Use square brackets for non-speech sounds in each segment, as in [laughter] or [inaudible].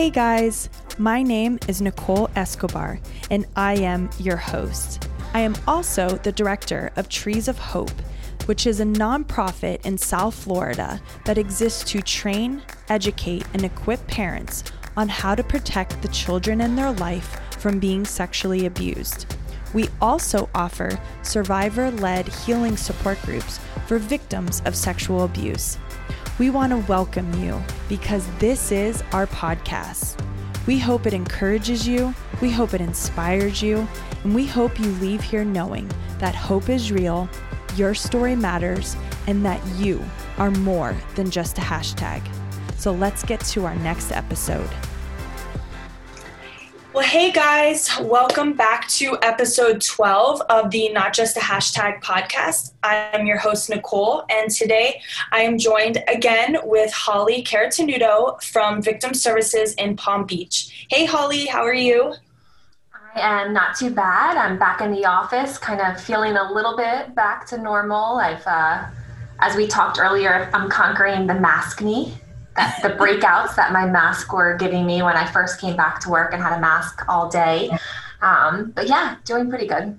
Hey guys, my name is Nicole Escobar, and I am your host. I am also the director of Trees of Hope, which is a nonprofit in South Florida that exists to train, educate, and equip parents on how to protect the children in their life from being sexually abused. We also offer survivor led healing support groups for victims of sexual abuse. We want to welcome you because this is our podcast. We hope it encourages you, we hope it inspires you, and we hope you leave here knowing that hope is real, your story matters, and that you are more than just a hashtag. So let's get to our next episode. Well, hey guys, welcome back to episode 12 of the Not Just a Hashtag podcast. I'm your host, Nicole, and today I am joined again with Holly Caratanudo from Victim Services in Palm Beach. Hey, Holly, how are you? I am not too bad. I'm back in the office, kind of feeling a little bit back to normal. I've, uh, as we talked earlier, I'm conquering the maskne the breakouts that my mask were giving me when I first came back to work and had a mask all day. Um, but yeah, doing pretty good.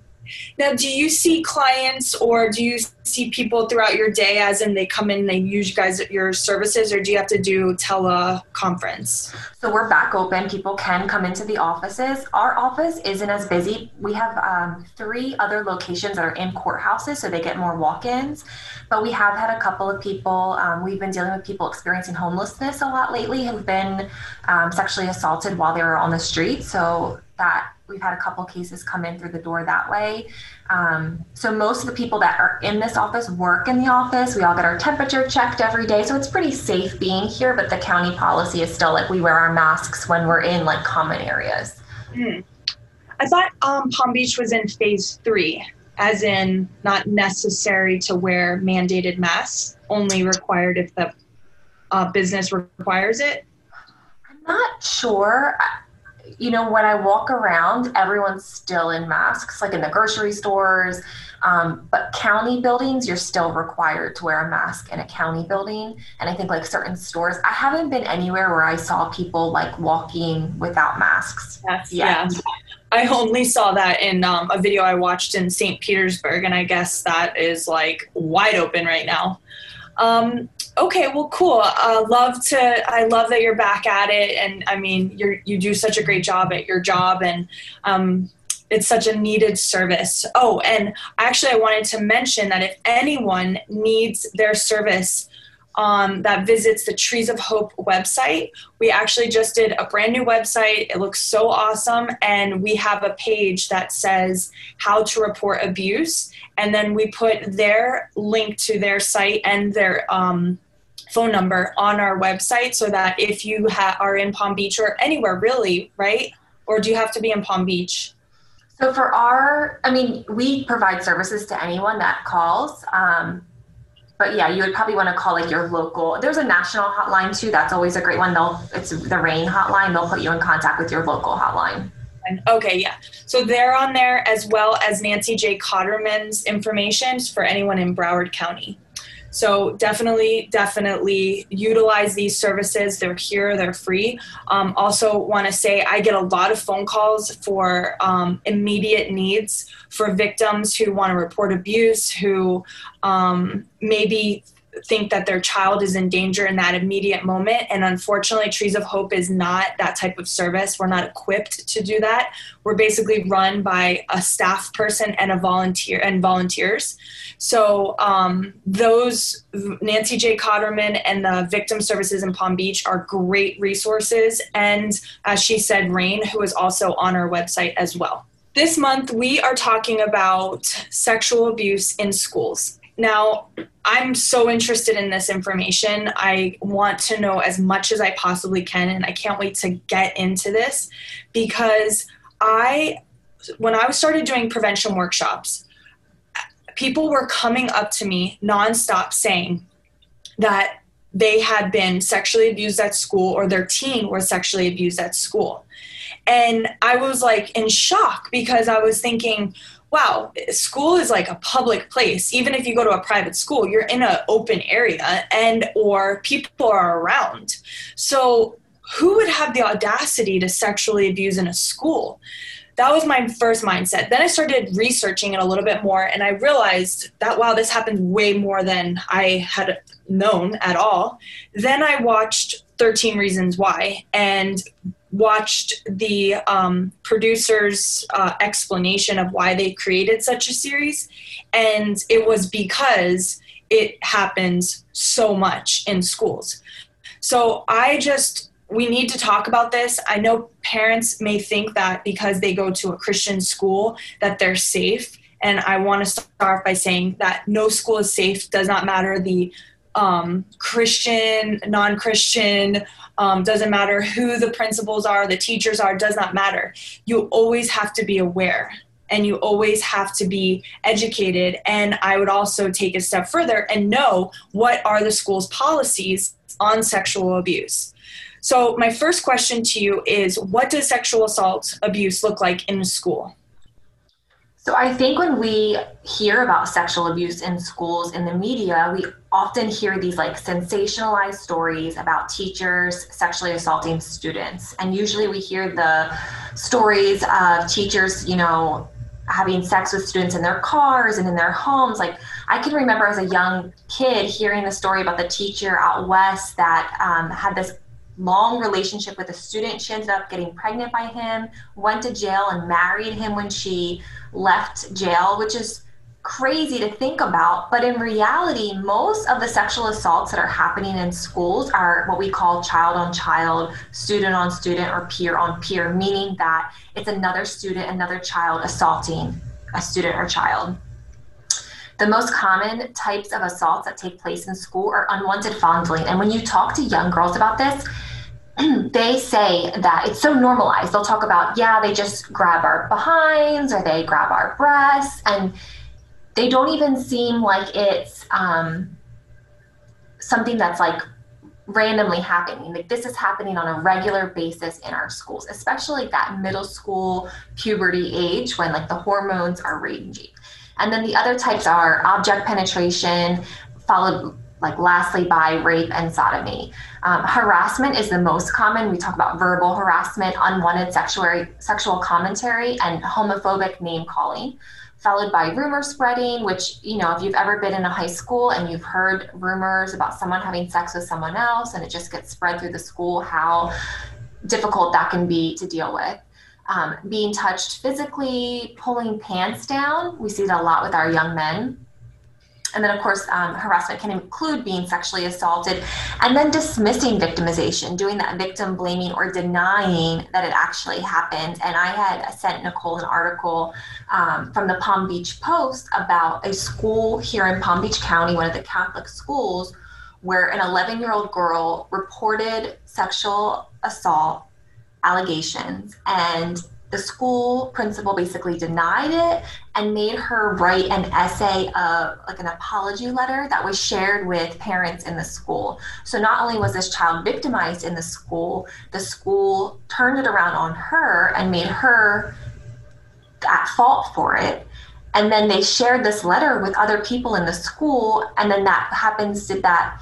Now, do you see clients or do you see people throughout your day as in they come in and they use you guys your services or do you have to do teleconference? So we're back open. People can come into the offices. Our office isn't as busy. We have um, three other locations that are in courthouses, so they get more walk ins. But we have had a couple of people, um, we've been dealing with people experiencing homelessness a lot lately who've been um, sexually assaulted while they were on the street. So that we've had a couple cases come in through the door that way. Um, so most of the people that are in this office work in the office. We all get our temperature checked every day, so it's pretty safe being here. But the county policy is still like we wear our masks when we're in like common areas. Mm. I thought um, Palm Beach was in phase three, as in not necessary to wear mandated masks, only required if the uh, business requires it. I'm not sure you know, when I walk around, everyone's still in masks, like in the grocery stores. Um, but county buildings, you're still required to wear a mask in a county building. And I think like certain stores, I haven't been anywhere where I saw people like walking without masks. Yes, yeah. I only saw that in um, a video I watched in St. Petersburg, and I guess that is like wide open right now. Um, okay, well, cool. Uh, love to. I love that you're back at it, and I mean, you you do such a great job at your job, and um, it's such a needed service. Oh, and actually, I wanted to mention that if anyone needs their service um, that visits the Trees of Hope website. We actually just did a brand new website. It looks so awesome. And we have a page that says how to report abuse. And then we put their link to their site and their um, phone number on our website so that if you ha- are in Palm Beach or anywhere really, right? Or do you have to be in Palm Beach? So for our, I mean, we provide services to anyone that calls. Um, but yeah, you would probably want to call like your local. There's a national hotline too. That's always a great one. They'll it's the RAINN hotline. They'll put you in contact with your local hotline. Okay, yeah. So they're on there as well as Nancy J. Cotterman's information for anyone in Broward County. So definitely, definitely utilize these services. They're here, they're free. Um, also, want to say I get a lot of phone calls for um, immediate needs for victims who want to report abuse, who um, maybe think that their child is in danger in that immediate moment. And unfortunately, Trees of Hope is not that type of service. We're not equipped to do that. We're basically run by a staff person and a volunteer and volunteers. So um, those Nancy J. Cotterman and the Victim Services in Palm Beach are great resources. And as she said, RAINN, who is also on our website as well. This month, we are talking about sexual abuse in schools. Now, I'm so interested in this information. I want to know as much as I possibly can, and I can't wait to get into this because I, when I started doing prevention workshops, people were coming up to me nonstop saying that they had been sexually abused at school or their teen was sexually abused at school. And I was like in shock because I was thinking, wow, school is like a public place. Even if you go to a private school, you're in an open area and or people are around. So who would have the audacity to sexually abuse in a school? That was my first mindset. Then I started researching it a little bit more and I realized that, wow, this happened way more than I had known at all. Then I watched 13 Reasons Why and watched the um, producer's uh, explanation of why they created such a series. And it was because it happens so much in schools. So I just we need to talk about this. I know parents may think that because they go to a Christian school that they're safe. And I want to start by saying that no school is safe, does not matter the um, Christian, non Christian, um, doesn't matter who the principals are, the teachers are, does not matter. You always have to be aware and you always have to be educated. And I would also take a step further and know what are the school's policies on sexual abuse. So, my first question to you is what does sexual assault abuse look like in a school? So, I think when we hear about sexual abuse in schools in the media, we often hear these like sensationalized stories about teachers sexually assaulting students. And usually we hear the stories of teachers, you know, having sex with students in their cars and in their homes. Like, I can remember as a young kid hearing the story about the teacher out west that um, had this long relationship with a student. She ended up getting pregnant by him, went to jail, and married him when she left jail, which is crazy to think about. But in reality, most of the sexual assaults that are happening in schools are what we call child on child, student on student, or peer on peer, meaning that it's another student, another child assaulting a student or child. The most common types of assaults that take place in school are unwanted fondling. And when you talk to young girls about this, [clears throat] they say that it's so normalized. They'll talk about, yeah, they just grab our behinds or they grab our breasts, and they don't even seem like it's um, something that's like randomly happening. Like this is happening on a regular basis in our schools, especially that middle school puberty age when like the hormones are raging. And then the other types are object penetration, followed like lastly by rape and sodomy. Um, harassment is the most common. We talk about verbal harassment, unwanted sexual sexual commentary, and homophobic name calling, followed by rumor spreading. Which you know, if you've ever been in a high school and you've heard rumors about someone having sex with someone else, and it just gets spread through the school, how difficult that can be to deal with. Um, being touched physically, pulling pants down. We see that a lot with our young men and then, of course, um, harassment can include being sexually assaulted and then dismissing victimization, doing that victim blaming or denying that it actually happened. And I had sent Nicole an article um, from the Palm Beach Post about a school here in Palm Beach County, one of the Catholic schools, where an 11 year old girl reported sexual assault allegations and the school principal basically denied it and made her write an essay of like an apology letter that was shared with parents in the school. So not only was this child victimized in the school, the school turned it around on her and made her at fault for it. And then they shared this letter with other people in the school, and then that happens to that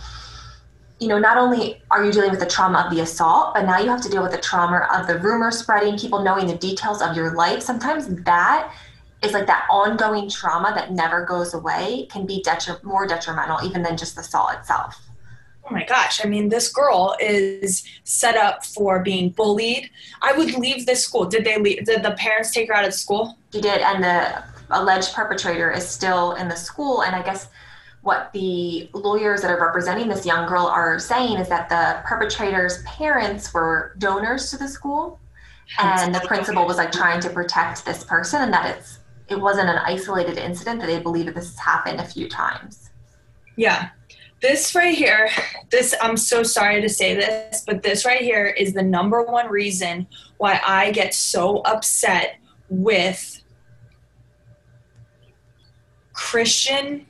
you know, not only are you dealing with the trauma of the assault, but now you have to deal with the trauma of the rumor spreading, people knowing the details of your life. Sometimes that is like that ongoing trauma that never goes away can be detri- more detrimental even than just the assault itself. Oh my gosh, I mean, this girl is set up for being bullied. I would leave this school. Did they leave? Did the parents take her out of school? She did, and the alleged perpetrator is still in the school. And I guess what the lawyers that are representing this young girl are saying is that the perpetrator's parents were donors to the school and the principal was like trying to protect this person and that it's it wasn't an isolated incident that they believe that this has happened a few times. Yeah. This right here this i'm so sorry to say this but this right here is the number one reason why i get so upset with christian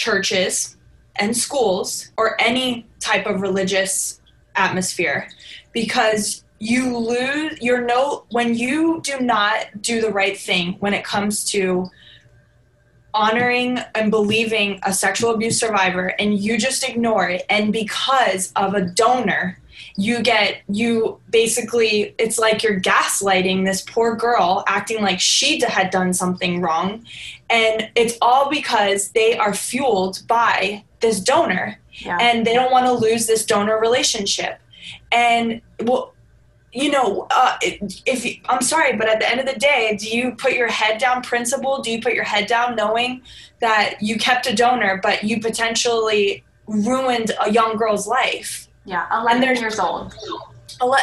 churches and schools or any type of religious atmosphere because you lose your no when you do not do the right thing when it comes to honoring and believing a sexual abuse survivor and you just ignore it and because of a donor you get you basically it's like you're gaslighting this poor girl acting like she had done something wrong and it's all because they are fueled by this donor yeah. and they don't want to lose this donor relationship and well you know, uh, if you, I'm sorry, but at the end of the day, do you put your head down principal? Do you put your head down knowing that you kept a donor, but you potentially ruined a young girl's life? Yeah, 11 years old.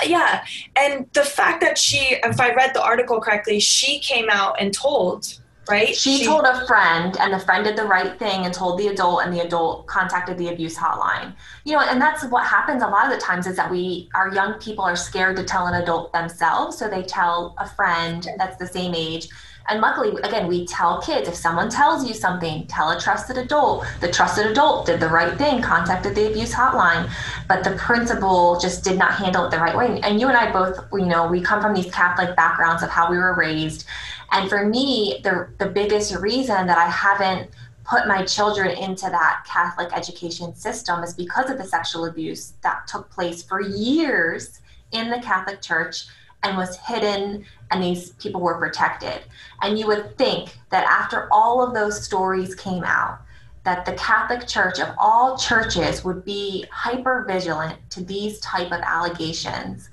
Yeah, and the fact that she, if I read the article correctly, she came out and told right? She, she, told a friend, and the friend did the right thing and told the adult, and the adult contacted the abuse hotline. You know, and that's what happens a lot of the times is that we, our young people, are scared to tell an adult themselves, so they tell a friend that's the same age. And luckily, again, we tell kids if someone tells you something, tell a trusted adult. The trusted adult did the right thing, contacted the abuse hotline, but the principal just did not handle it the right way. And you and I both, you know, we come from these Catholic backgrounds of how we were raised and for me, the, the biggest reason that I haven't put my children into that Catholic education system is because of the sexual abuse that took place for years in the Catholic Church and was hidden, and these people were protected. And you would think that after all of those stories came out, that the Catholic Church of all churches would be hyper vigilant to these type of allegations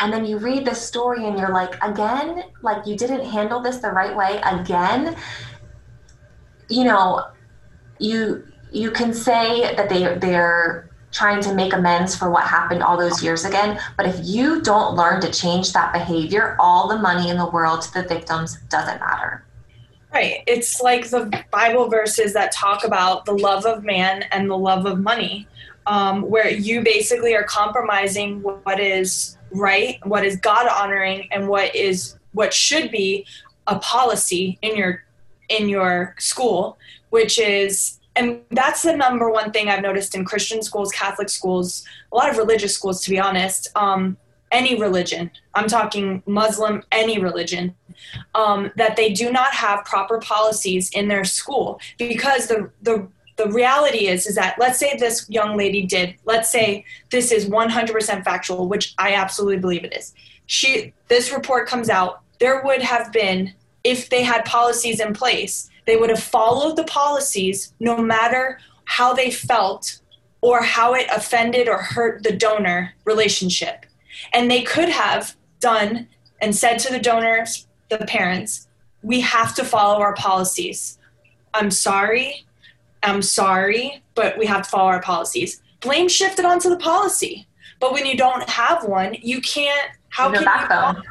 and then you read the story and you're like again like you didn't handle this the right way again. You know you you can say that they they're trying to make amends for what happened all those years again. But if you don't learn to change that behavior all the money in the world to the victims doesn't matter. Right. It's like the bible verses that talk about the love of man and the love of money um, where you basically are compromising what is right? What is god honoring and what is what should be a policy in your in your school which is and that's the number one thing i've noticed in christian schools catholic schools a lot of religious schools to be honest um, any religion i'm talking muslim any religion um, that they do not have proper policies in their school because the the the reality is is that let's say this young lady did let's say this is 100% factual which i absolutely believe it is. She this report comes out there would have been if they had policies in place they would have followed the policies no matter how they felt or how it offended or hurt the donor relationship. And they could have done and said to the donors the parents we have to follow our policies. I'm sorry I'm sorry, but we have to follow our policies. Blame shifted onto the policy. But when you don't have one, you can't. How can you?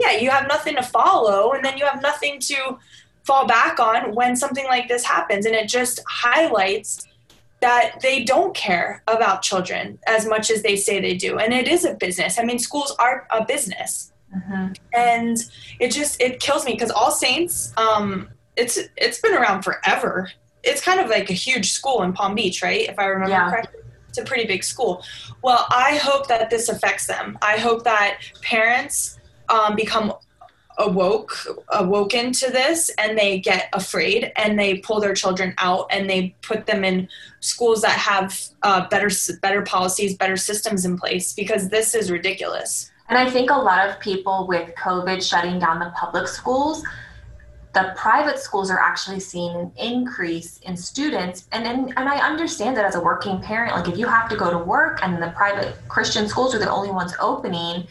Yeah, you have nothing to follow, and then you have nothing to fall back on when something like this happens, and it just highlights that they don't care about children as much as they say they do, and it is a business. I mean, schools are a business, mm-hmm. and it just it kills me because All Saints, um, it's it's been around forever it's kind of like a huge school in Palm Beach, right? If I remember yeah. correctly. It's a pretty big school. Well, I hope that this affects them. I hope that parents um, become awoke awoken to this and they get afraid and they pull their children out and they put them in schools that have uh, better better policies better systems in place because this is ridiculous and i think a lot of people with covid shutting down the public schools the private schools are actually seeing an increase in students. And, and and i understand that as a working parent like if you have to go to work and the private christian schools are the only ones opening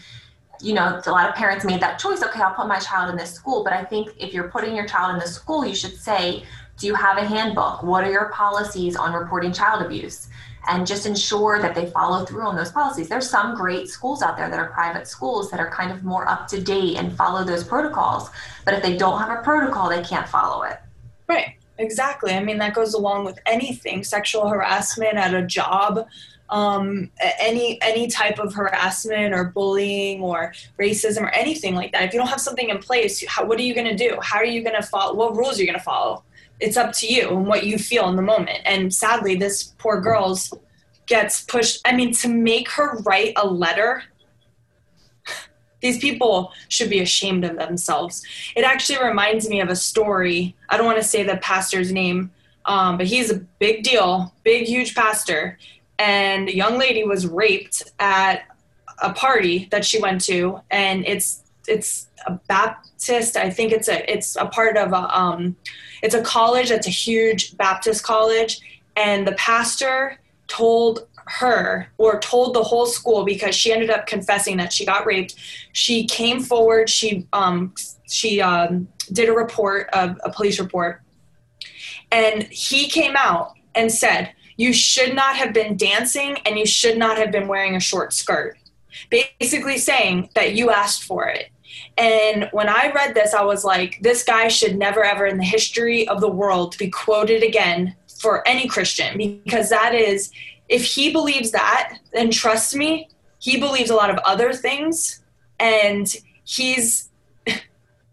you know a lot of parents made that choice okay i'll put my child in this school. But i think if you're putting your child in the school you should say do you have a handbook? What are your policies on reporting child abuse and just ensure that they follow through on those policies. There's some great schools out there that are private schools that are kind of more up to date and follow those protocols. But if they don't have a protocol, they can't follow it. Right. Exactly. I mean, that goes along with anything sexual harassment at a job, um, any any type of harassment or bullying or racism or anything like that. If you don't have something in place, how, what are you going to do? How are you going to follow? What rules are you going to follow? It's up to you and what you feel in the moment. And sadly, this poor girl's gets pushed. I mean, to make her write a letter, these people should be ashamed of themselves. It actually reminds me of a story. I don't want to say the pastor's name, um, but he's a big deal, big, huge pastor. And a young lady was raped at a party that she went to, and it's it's a Baptist. I think it's a it's a part of a um, it's a college. It's a huge Baptist college, and the pastor told her or told the whole school because she ended up confessing that she got raped. She came forward. She um, she um, did a report, a, a police report, and he came out and said, "You should not have been dancing, and you should not have been wearing a short skirt." Basically, saying that you asked for it. And when I read this, I was like, this guy should never, ever in the history of the world be quoted again for any Christian because that is if he believes that, then trust me, he believes a lot of other things, and he's [laughs] it,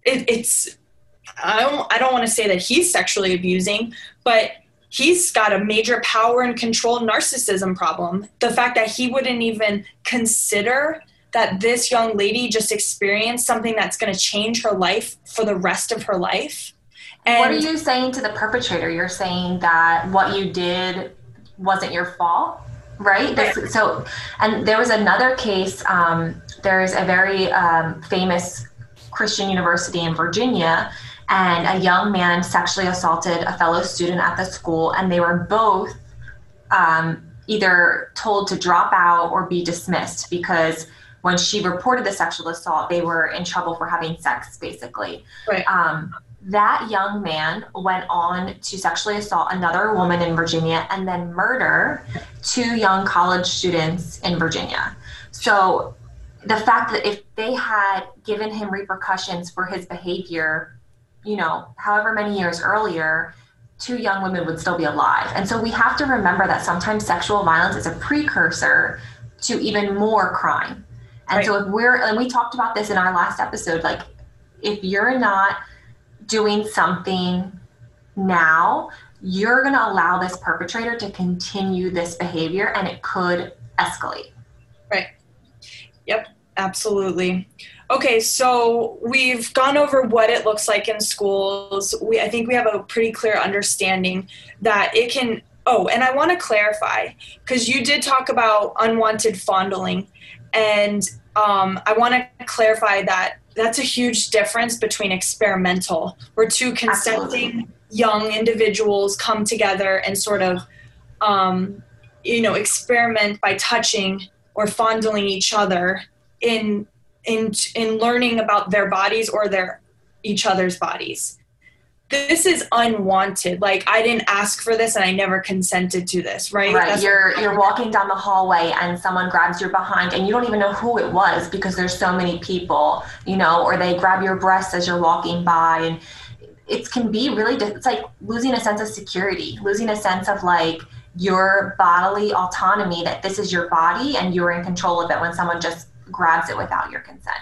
it's I don't I don't want to say that he's sexually abusing, but he's got a major power and control narcissism problem. The fact that he wouldn't even consider that this young lady just experienced something that's going to change her life for the rest of her life. And what are you saying to the perpetrator? You're saying that what you did wasn't your fault right this, so and there was another case um, there's a very um, famous christian university in virginia and a young man sexually assaulted a fellow student at the school and they were both um, either told to drop out or be dismissed because when she reported the sexual assault they were in trouble for having sex basically right um, that young man went on to sexually assault another woman in Virginia and then murder two young college students in Virginia. So the fact that if they had given him repercussions for his behavior, you know, however many years earlier, two young women would still be alive. And so we have to remember that sometimes sexual violence is a precursor to even more crime. And right. so if we're, and we talked about this in our last episode, like if you're not doing something now, you're going to allow this perpetrator to continue this behavior and it could escalate. Right. Yep, absolutely. Okay, so we've gone over what it looks like in schools. We I think we have a pretty clear understanding that it can Oh, and I want to clarify because you did talk about unwanted fondling and um, I want to clarify that that's a huge difference between experimental, where two consenting Absolutely. young individuals come together and sort of, um, you know, experiment by touching or fondling each other in in in learning about their bodies or their each other's bodies this is unwanted. Like I didn't ask for this and I never consented to this, right? Right. That's you're you're walking down the hallway and someone grabs your behind and you don't even know who it was because there's so many people, you know, or they grab your breast as you're walking by and it can be really it's like losing a sense of security, losing a sense of like your bodily autonomy that this is your body and you're in control of it when someone just grabs it without your consent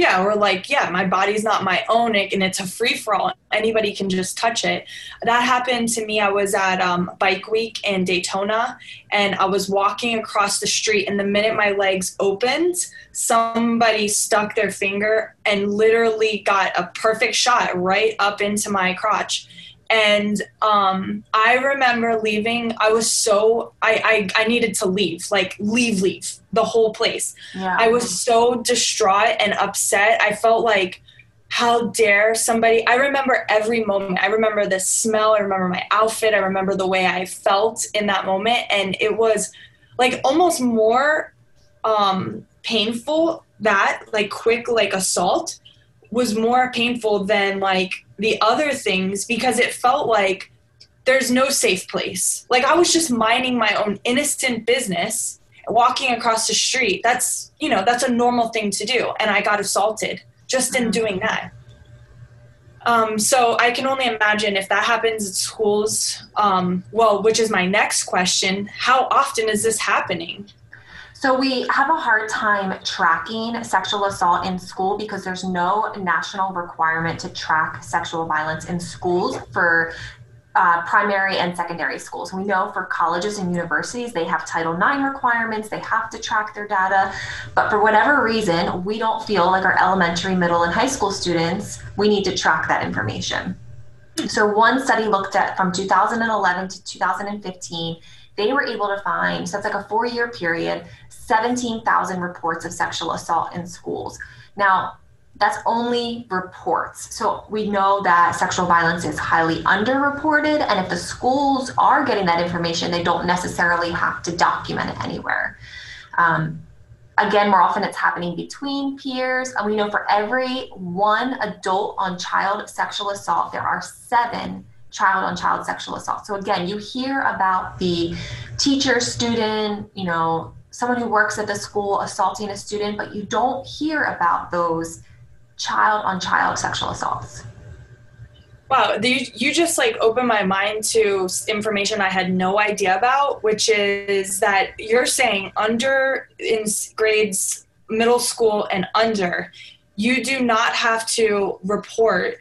yeah we're like yeah my body's not my own and it's a free for all anybody can just touch it. That happened to me i was at um, bike week in daytona and i was walking across the street and the minute my legs opened somebody stuck their finger and literally got a perfect shot right up into my crotch and um, I remember leaving. I was so I, I I needed to leave, like leave, leave the whole place. Yeah. I was so distraught and upset. I felt like, how dare somebody? I remember every moment. I remember the smell. I remember my outfit. I remember the way I felt in that moment, and it was like almost more um, painful. That like quick like assault was more painful than like the other things because it felt like there's no safe place. Like I was just minding my own innocent business, walking across the street. That's, you know, that's a normal thing to do. And I got assaulted just in mm-hmm. doing that. Um, so I can only imagine if that happens at schools. Um, well, which is my next question: How often is this happening? So we have a hard time tracking sexual assault in school because there's no national requirement to track sexual violence in schools for uh, primary and secondary schools. We know for colleges and universities, they have Title IX requirements, they have to track their data. But for whatever reason, we don't feel like our elementary, middle, and high school students, we need to track that information. So, one study looked at from 2011 to 2015 they were able to find, so it's like a four year period, 17,000 reports of sexual assault in schools. Now, that's only reports. So we know that sexual violence is highly underreported. And if the schools are getting that information, they don't necessarily have to document it anywhere. Um, again, more often it's happening between peers. And we know for every one adult on child sexual assault, there are seven child on child sexual assault. So again, you hear about the teacher, student, you know, someone who works at the school assaulting a student, but you don't hear about those child on child sexual assaults. Wow, you, you just like opened my mind to information I had no idea about, which is that you're saying under in grades middle school and under, you do not have to report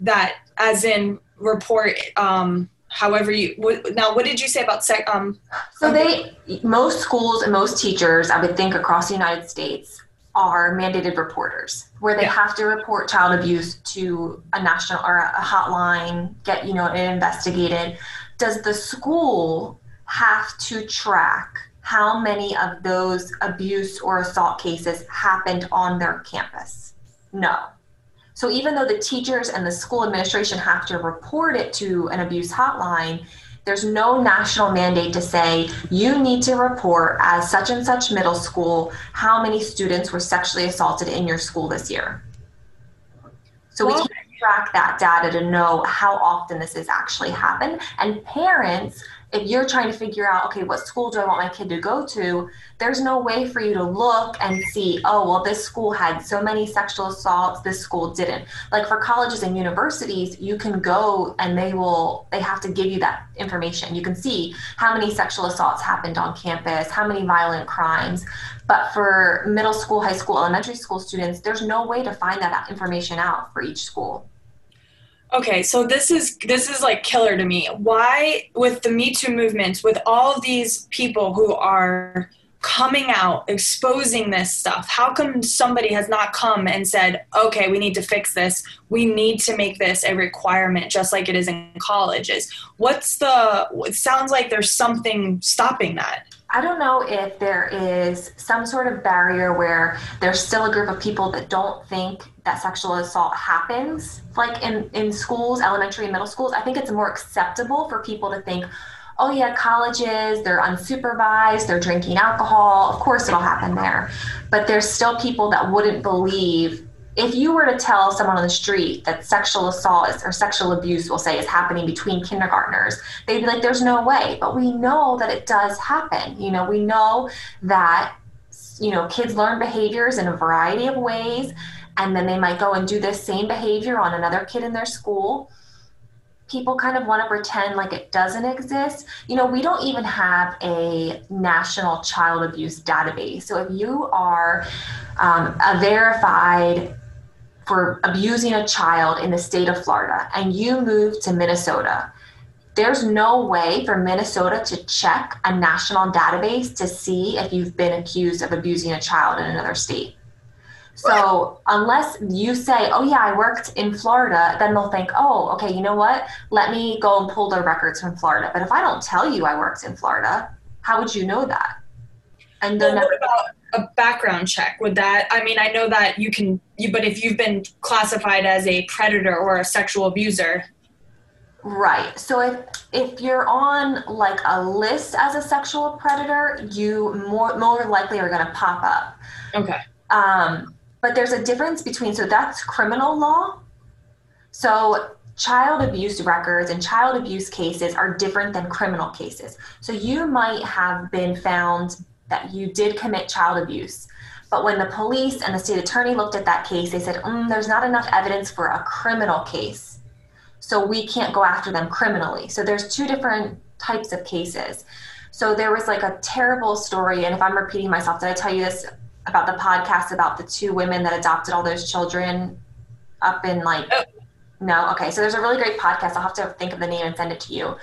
that, as in report um, however you what, now what did you say about sec um so they most schools and most teachers i would think across the united states are mandated reporters where they yeah. have to report child abuse to a national or a hotline get you know it investigated. Does the school have to track how many of those abuse or assault cases happened on their campus? No so even though the teachers and the school administration have to report it to an abuse hotline there's no national mandate to say you need to report as such and such middle school how many students were sexually assaulted in your school this year. So we can track that data to know how often this has actually happened. And parents if you're trying to figure out, okay, what school do I want my kid to go to, there's no way for you to look and see, oh, well, this school had so many sexual assaults, this school didn't. Like for colleges and universities, you can go and they will, they have to give you that information. You can see how many sexual assaults happened on campus, how many violent crimes. But for middle school, high school, elementary school students, there's no way to find that information out for each school. Okay, so this is this is like killer to me. Why with the Me Too movement, with all these people who are coming out exposing this stuff how come somebody has not come and said okay we need to fix this. We need to make this a requirement just like it is in colleges? What's the it sounds like there's something stopping that. I don't know if there is some sort of barrier where there's still a group of people that don't think that sexual assault happens, like in, in schools, elementary and middle schools. I think it's more acceptable for people to think, oh, yeah, colleges, they're unsupervised, they're drinking alcohol. Of course, it'll happen there. But there's still people that wouldn't believe if you were to tell someone on the street that sexual assault is, or sexual abuse, we'll say, is happening between kindergartners, they'd be like, there's no way. But we know that it does happen. You know, we know that, you know, kids learn behaviors in a variety of ways, and then they might go and do this same behavior on another kid in their school. People kind of want to pretend like it doesn't exist. You know, we don't even have a national child abuse database. So if you are um, a verified for abusing a child in the state of Florida and you move to Minnesota, there's no way for Minnesota to check a national database to see if you've been accused of abusing a child in another state. So unless you say, "Oh yeah, I worked in Florida," then they'll think, "Oh, okay, you know what? Let me go and pull their records from Florida." But if I don't tell you I worked in Florida, how would you know that? And then well, what about a background check would that i mean i know that you can you but if you've been classified as a predator or a sexual abuser right so if if you're on like a list as a sexual predator you more more likely are going to pop up okay um but there's a difference between so that's criminal law so child abuse records and child abuse cases are different than criminal cases so you might have been found that you did commit child abuse. But when the police and the state attorney looked at that case, they said, mm, there's not enough evidence for a criminal case. So we can't go after them criminally. So there's two different types of cases. So there was like a terrible story. And if I'm repeating myself, did I tell you this about the podcast about the two women that adopted all those children up in like, oh. no? Okay. So there's a really great podcast. I'll have to think of the name and send it to you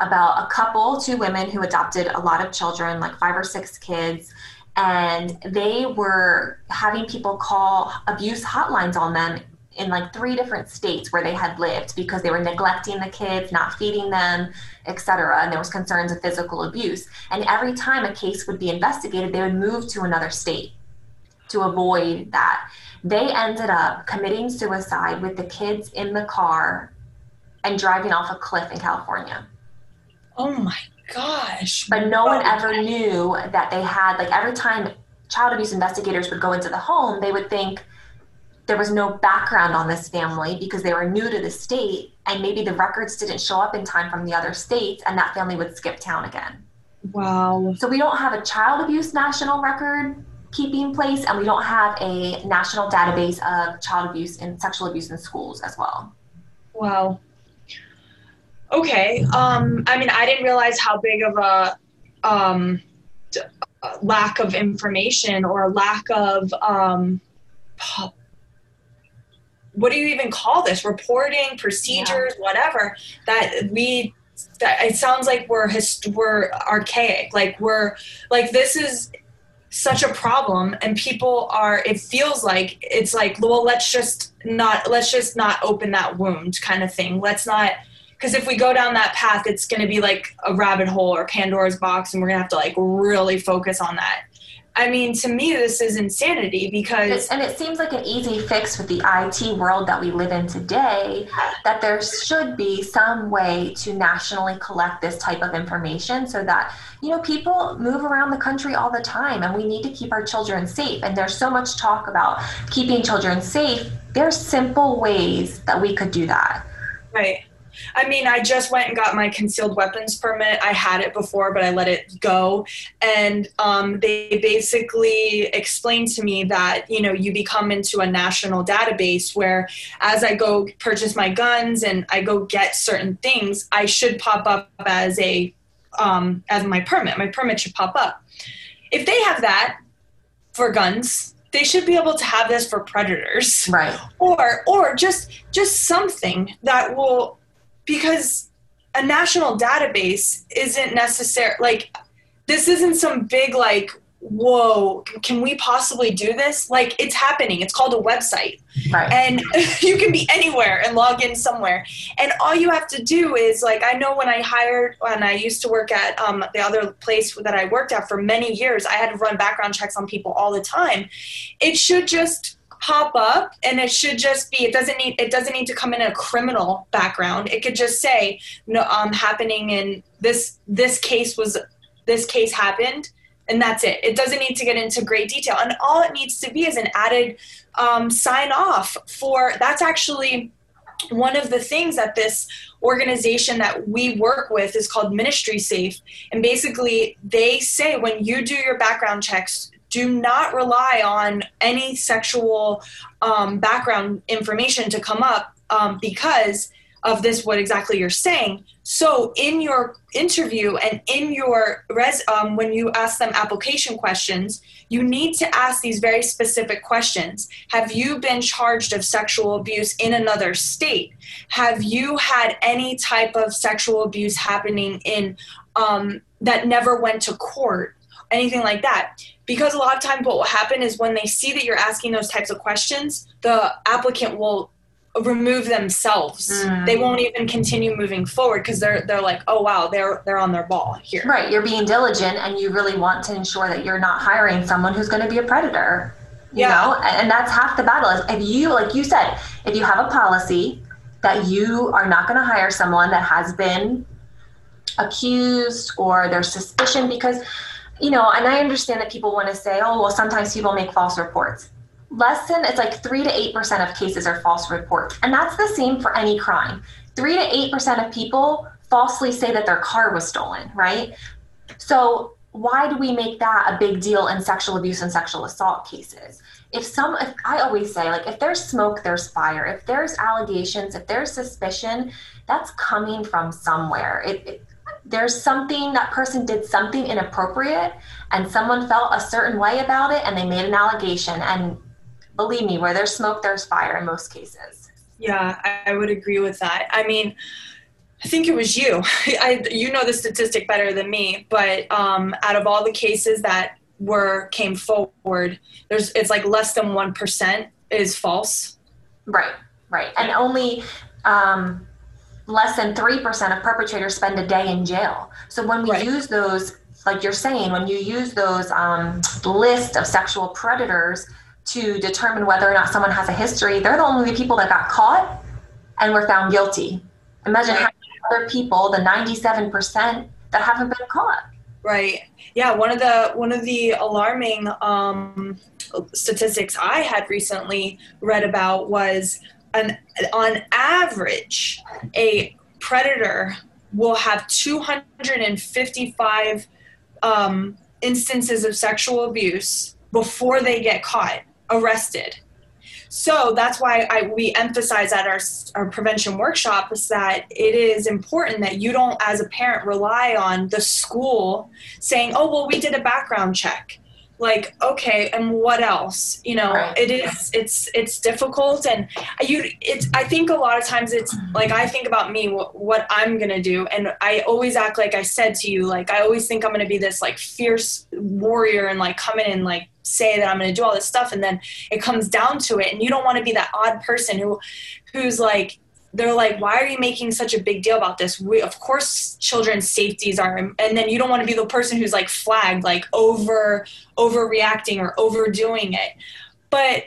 about a couple, two women who adopted a lot of children, like five or six kids, and they were having people call abuse hotlines on them in like three different states where they had lived because they were neglecting the kids, not feeding them, etc. And there was concerns of physical abuse. And every time a case would be investigated, they would move to another state to avoid that. They ended up committing suicide with the kids in the car and driving off a cliff in California. Oh my gosh. But no one ever knew that they had, like, every time child abuse investigators would go into the home, they would think there was no background on this family because they were new to the state and maybe the records didn't show up in time from the other states and that family would skip town again. Wow. So we don't have a child abuse national record keeping place and we don't have a national database of child abuse and sexual abuse in schools as well. Wow. Okay. Um, I mean, I didn't realize how big of a um, lack of information or lack of um, what do you even call this reporting procedures yeah. whatever that we that it sounds like we're hist- we're archaic like we're like this is such a problem and people are it feels like it's like well let's just not let's just not open that wound kind of thing. Let's not because if we go down that path it's going to be like a rabbit hole or pandora's box and we're going to have to like really focus on that I mean, to me, this is insanity because. And it seems like an easy fix with the IT world that we live in today that there should be some way to nationally collect this type of information so that, you know, people move around the country all the time and we need to keep our children safe. And there's so much talk about keeping children safe. There's simple ways that we could do that. Right. I mean, I just went and got my concealed weapons permit. I had it before, but I let it go. And um, they basically explained to me that, you know, you become into a national database where as I go purchase my guns and I go get certain things, I should pop up as a, um, as my permit. My permit should pop up. If they have that for guns, they should be able to have this for predators right or or just just something that will because a national database isn't necessary like this isn't some big like whoa can we possibly do this? Like it's happening. It's called a website. Right. and [laughs] you can be anywhere and log in somewhere. And all you have to do is like i know when i hired when i used to work at um, the other place that i worked at for many years i had to run background checks on people all the time. It should just pop up and it should just be it doesn't need it doesn't need to come in a criminal background. It could just say no um happening in this this case was this case happened and that's it. It doesn't need to get into great detail. And all it needs to be is an added um, sign off for that's actually one of the things that this organization that we work with is called MinistrySafe. And basically they say when you do your background checks do not rely on any sexual um, background information to come up um, because of this what exactly you're saying. So in your interview and in your res um, when you ask them application questions you need to ask these very specific questions. Have you been charged of sexual abuse in another state? Have you had any type of sexual abuse happening in um, that never went to court? Anything like that because a lot of times what will happen is when they see that you're asking those types of questions the applicant will remove themselves mm. they won't even continue moving forward because they're they're like oh wow they're they're on their ball here right you're being diligent and you really want to ensure that you're not hiring someone who's going to be a predator you yeah. know and that's half the battle is if you like you said if you have a policy that you are not going to hire someone that has been accused or there's suspicion because you know, and I understand that people want to say, oh, well, sometimes people make false reports. Less than, it's like 3 to 8% of cases are false reports. And that's the same for any crime. 3 to 8% of people falsely say that their car was stolen, right? So, why do we make that a big deal in sexual abuse and sexual assault cases? If some, if I always say, like, if there's smoke, there's fire. If there's allegations, if there's suspicion, that's coming from somewhere. It, it, there's something that person did something inappropriate and someone felt a certain way about it and they made an allegation. And believe me where there's smoke there's fire in most cases. Yeah i, I would agree with that. I mean i think it was you. [laughs] I, you know the statistic better than me but um, out of all the cases that were came forward there's it's like less than 1% is false. Right, right. And only um, less than 3% of perpetrators spend a day in jail. So when we right. use those, like you're saying, when you use those um, list of sexual predators to determine whether or not someone has a history, they're the only people that got caught and were found guilty. Imagine right. how many other people, the 97%, that haven't been caught. Right. Yeah. One of the one of the alarming um, statistics I had recently read about was an on average a predator will have 255 um, instances of sexual abuse before they get caught arrested. So that's why I, we emphasize at our, our prevention workshop is that it is important that you don't, as a parent, rely on the school saying, oh, well, we did a background check like okay and what else you know right. it is it's it's difficult and you it's i think a lot of times it's like i think about me what, what i'm gonna do and i always act like i said to you like i always think i'm gonna be this like fierce warrior and like come in and like say that i'm gonna do all this stuff and then it comes down to it and you don't want to be that odd person who who's like they're like, why are you making such a big deal about this? We, of course, children's safeties are, and then you don't want to be the person who's like flagged, like over overreacting or overdoing it. But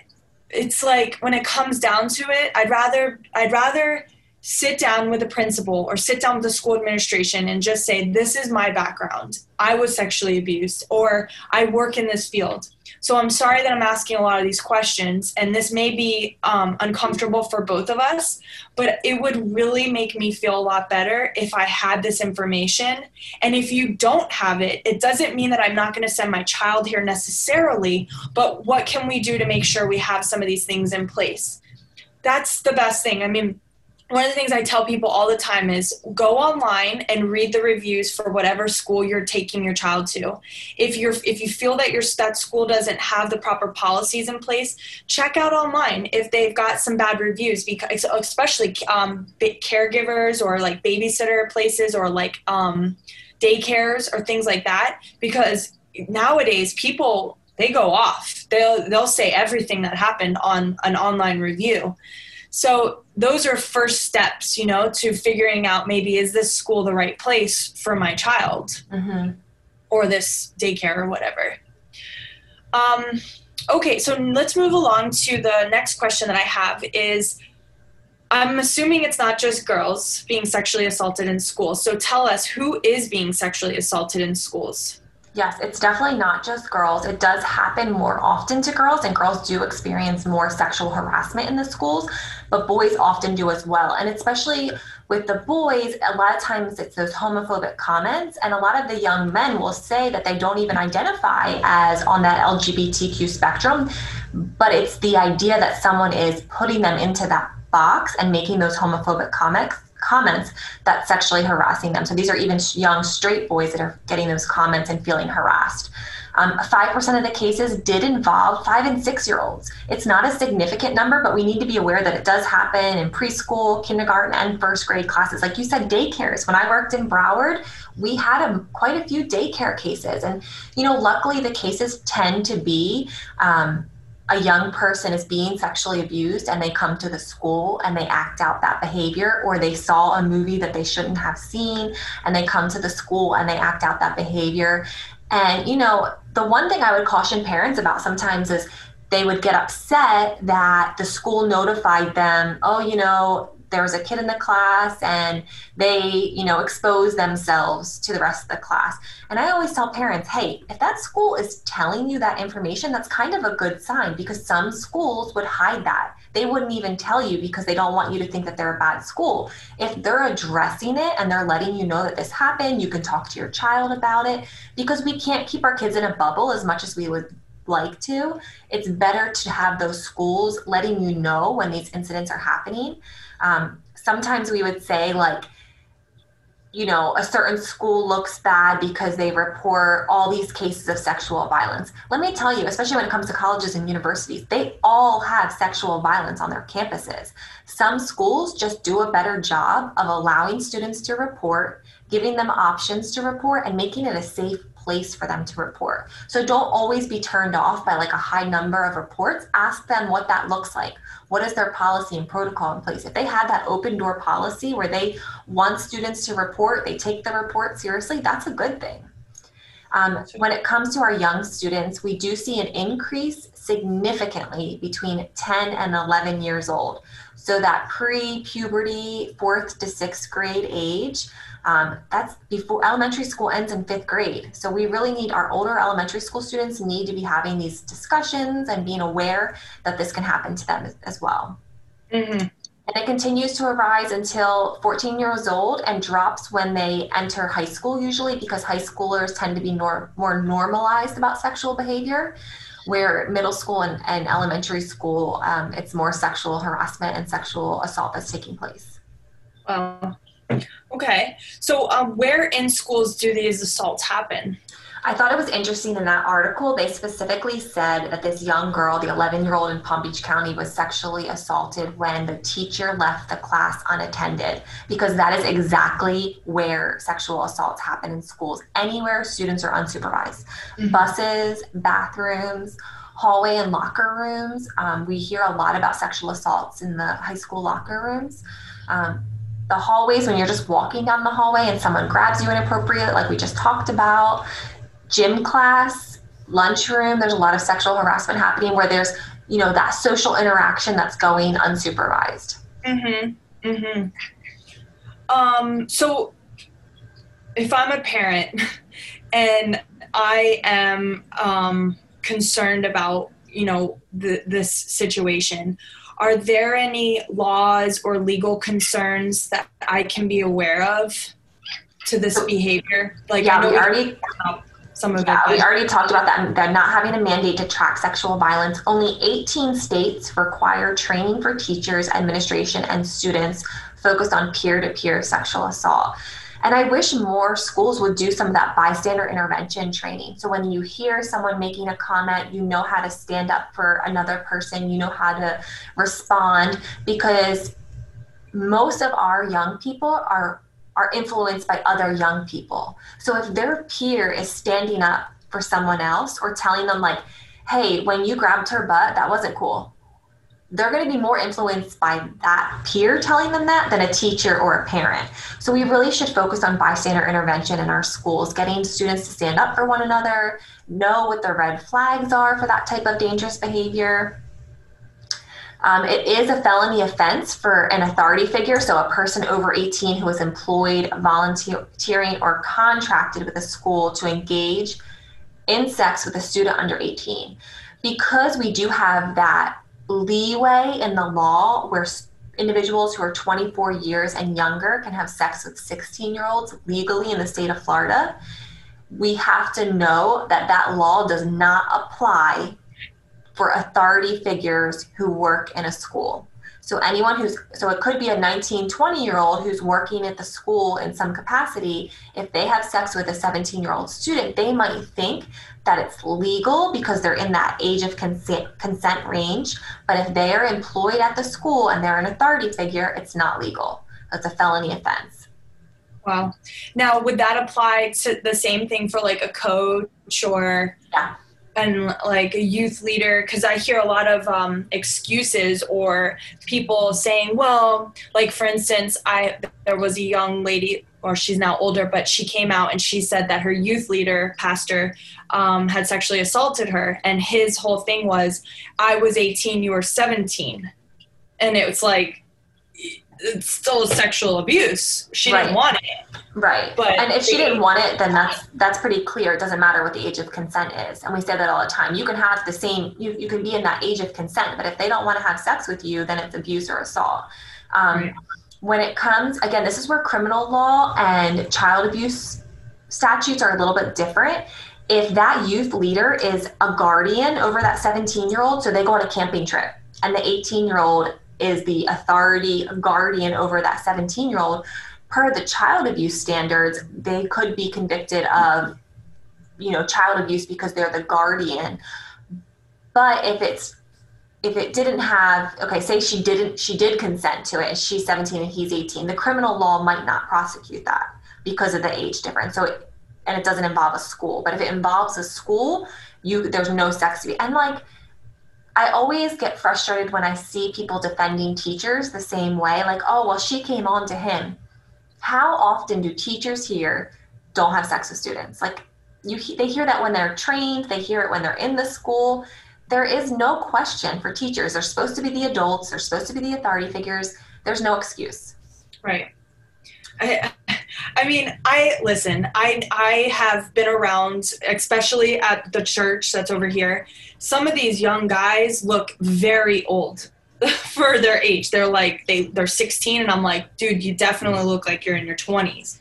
it's like when it comes down to it, I'd rather I'd rather sit down with a principal or sit down with the school administration and just say, this is my background. I was sexually abused, or I work in this field so I'm sorry that I'm asking a lot of these questions, and this may be um, uncomfortable for both of us, but it would really make me feel a lot better if I had this information. And if you don't have it, it doesn't mean that I'm not going to send my child here necessarily, but what can we do to make sure we have some of these things in place? That's the best thing. I mean, one of the things I tell people all the time is go online and read the reviews for whatever school you're taking your child to. If you're if you feel that your that school doesn't have the proper policies in place, check out online if they've got some bad reviews because especially um, caregivers or like babysitter places or like um, daycares or things like that because nowadays people they go off. They'll they'll say everything that happened on an online review. So those are first steps, you know, to figuring out maybe is this school the right place for my child mm-hmm. or this daycare or whatever. Um, okay, so let's move along to the next question that I have is I'm assuming it's not just girls being sexually assaulted in schools. So tell us who is being sexually assaulted in schools? Yes, it's definitely not just girls. It does happen more often to girls, and girls do experience more sexual harassment in the schools, but boys often do as well. And especially with the boys, a lot of times it's those homophobic comments, and a lot of the young men will say that they don't even identify as on that LGBTQ spectrum, but it's the idea that someone is putting them into that box and making those homophobic comments comments that's sexually harassing them. So these are even young straight boys that are getting those comments and feeling harassed. Um, 5% of the cases did involve five and six year olds. It's not a significant number, but we need to be aware that it does happen in preschool, kindergarten, and first grade classes. Like you said, daycares. When I worked in Broward, we had a, quite a few daycare cases. And, you know, luckily the cases tend to be um, a young person is being sexually abused and they come to the school and they act out that behavior, or they saw a movie that they shouldn't have seen and they come to the school and they act out that behavior. And, you know, the one thing I would caution parents about sometimes is they would get upset that the school notified them, oh, you know, there was a kid in the class and they, you know, expose themselves to the rest of the class. And I always tell parents, hey, if that school is telling you that information, that's kind of a good sign because some schools would hide that. They wouldn't even tell you because they don't want you to think that they're a bad school. If they're addressing it and they're letting you know that this happened, you can talk to your child about it because we can't keep our kids in a bubble as much as we would like to. It's better to have those schools letting you know when these incidents are happening um, sometimes we would say, like, you know, a certain school looks bad because they report all these cases of sexual violence. Let me tell you, especially when it comes to colleges and universities, they all have sexual violence on their campuses. Some schools just do a better job of allowing students to report, giving them options to report, and making it a safe place for them to report. So don't always be turned off by like a high number of reports. Ask them what that looks like. What is their policy and protocol in place? If they had that open door policy where they want students to report, they take the report seriously, that's a good thing. Um, when it comes to our young students, we do see an increase significantly between 10 and 11 years old. So that pre-puberty, fourth to sixth grade age, um, that's before elementary school ends in fifth grade. So we really need our older elementary school students need to be having these discussions and being aware that this can happen to them as, well. Mm-hmm. And it continues to arise until 14 years old and drops when they enter high school, usually because high schoolers tend to be nor- more normalized about sexual behavior, where middle school and, and elementary school, um, it's more sexual harassment and sexual assault that's taking place. Wow. Okay. So, um, where in schools do these assaults happen? I thought it was interesting in that article. They specifically said that this young girl, the 11 year old in Palm Beach County, was sexually assaulted when the teacher left the class unattended, because that is exactly where sexual assaults happen in schools, anywhere students are unsupervised. Mm-hmm. Buses, bathrooms, hallway and locker rooms. Um, we hear a lot about sexual assaults in the high school locker rooms. Um, the hallways when you're just walking down the hallway and someone grabs you inappropriate, like we just talked about gym class, lunchroom, there's a lot of sexual harassment happening where there's, you know, that social interaction that's going unsupervised. Mm-hmm. Mm-hmm. Um, so if I'm a parent [laughs] and I am um, concerned about, you know, the, this situation, are there any laws or legal concerns that I can be aware of to this behavior? Like, yeah, we already some of yeah, it. We already talked about that. They're not having a mandate to track sexual violence. Only 18 states require training for teachers, administration, and students focused on peer to peer sexual assault. And I wish more schools would do some of that bystander intervention training. So when you hear someone making a comment, you know how to stand up for another person, you know how to respond, because most of our young people are are influenced by other young people. So if their peer is standing up for someone else or telling them, like, hey, when you grabbed her butt, that wasn't cool, they're going to be more influenced by that peer telling them that than a teacher or a parent. So we really should focus on bystander intervention in our schools, getting students to stand up for one another, know what the red flags are for that type of dangerous behavior um, it is a felony offense for an authority figure, so a person over 18 who is employed, volunteering, or contracted with a school to engage in sex with a student under 18. Because we do have that leeway in the law where individuals who are 24 years and younger can have sex with 16 year olds legally in the state of Florida, we have to know that that law does not apply for authority figures who work in a school. So anyone who's so it could be a 19, 20 year old who's working at the school in some capacity. If they have sex with a 17 year old student, they might think that it's legal because they're in that age of consent consent range. But if they are employed at the school and they're an authority figure, it's not legal. It's a felony offense. Wow. Now, would that apply to the same thing for like a coach or? Yeah and like a youth leader because i hear a lot of um, excuses or people saying well like for instance i there was a young lady or she's now older but she came out and she said that her youth leader pastor um, had sexually assaulted her and his whole thing was i was 18 you were 17 and it was like it's still sexual abuse. She right. didn't want it. Right. But and if she didn't want it, then that's that's pretty clear. It doesn't matter what the age of consent is. And we say that all the time. You can have the same you, you can be in that age of consent, but if they don't want to have sex with you, then it's abuse or assault. Um, right. When it comes again, this is where criminal law and child abuse statutes are a little bit different. If that youth leader is a guardian over that 17 year old, so they go on a camping trip and the 18 year old is the authority guardian over that 17 year old per the child abuse standards they could be convicted of you know child abuse because they're the guardian. But if it's if it didn't have okay say she didn't she did consent to it she's 17 and he's 18 the criminal law might not prosecute that because of the age difference so it, and it doesn't involve a school. But if it involves a school, you there's no sex abuse. And like I always get frustrated when I see people defending teachers the same way, like, oh, well, she came on to him. How often do teachers here don't have sex with students? Like, you, they hear that when they're trained, they hear it when they're in the school. There is no question for teachers. They're supposed to be the adults, they're supposed to be the authority figures. There's no excuse. Right. I, I mean, I listen. I I have been around, especially at the church that's over here. Some of these young guys look very old [laughs] for their age. They're like they they're 16, and I'm like, dude, you definitely look like you're in your 20s.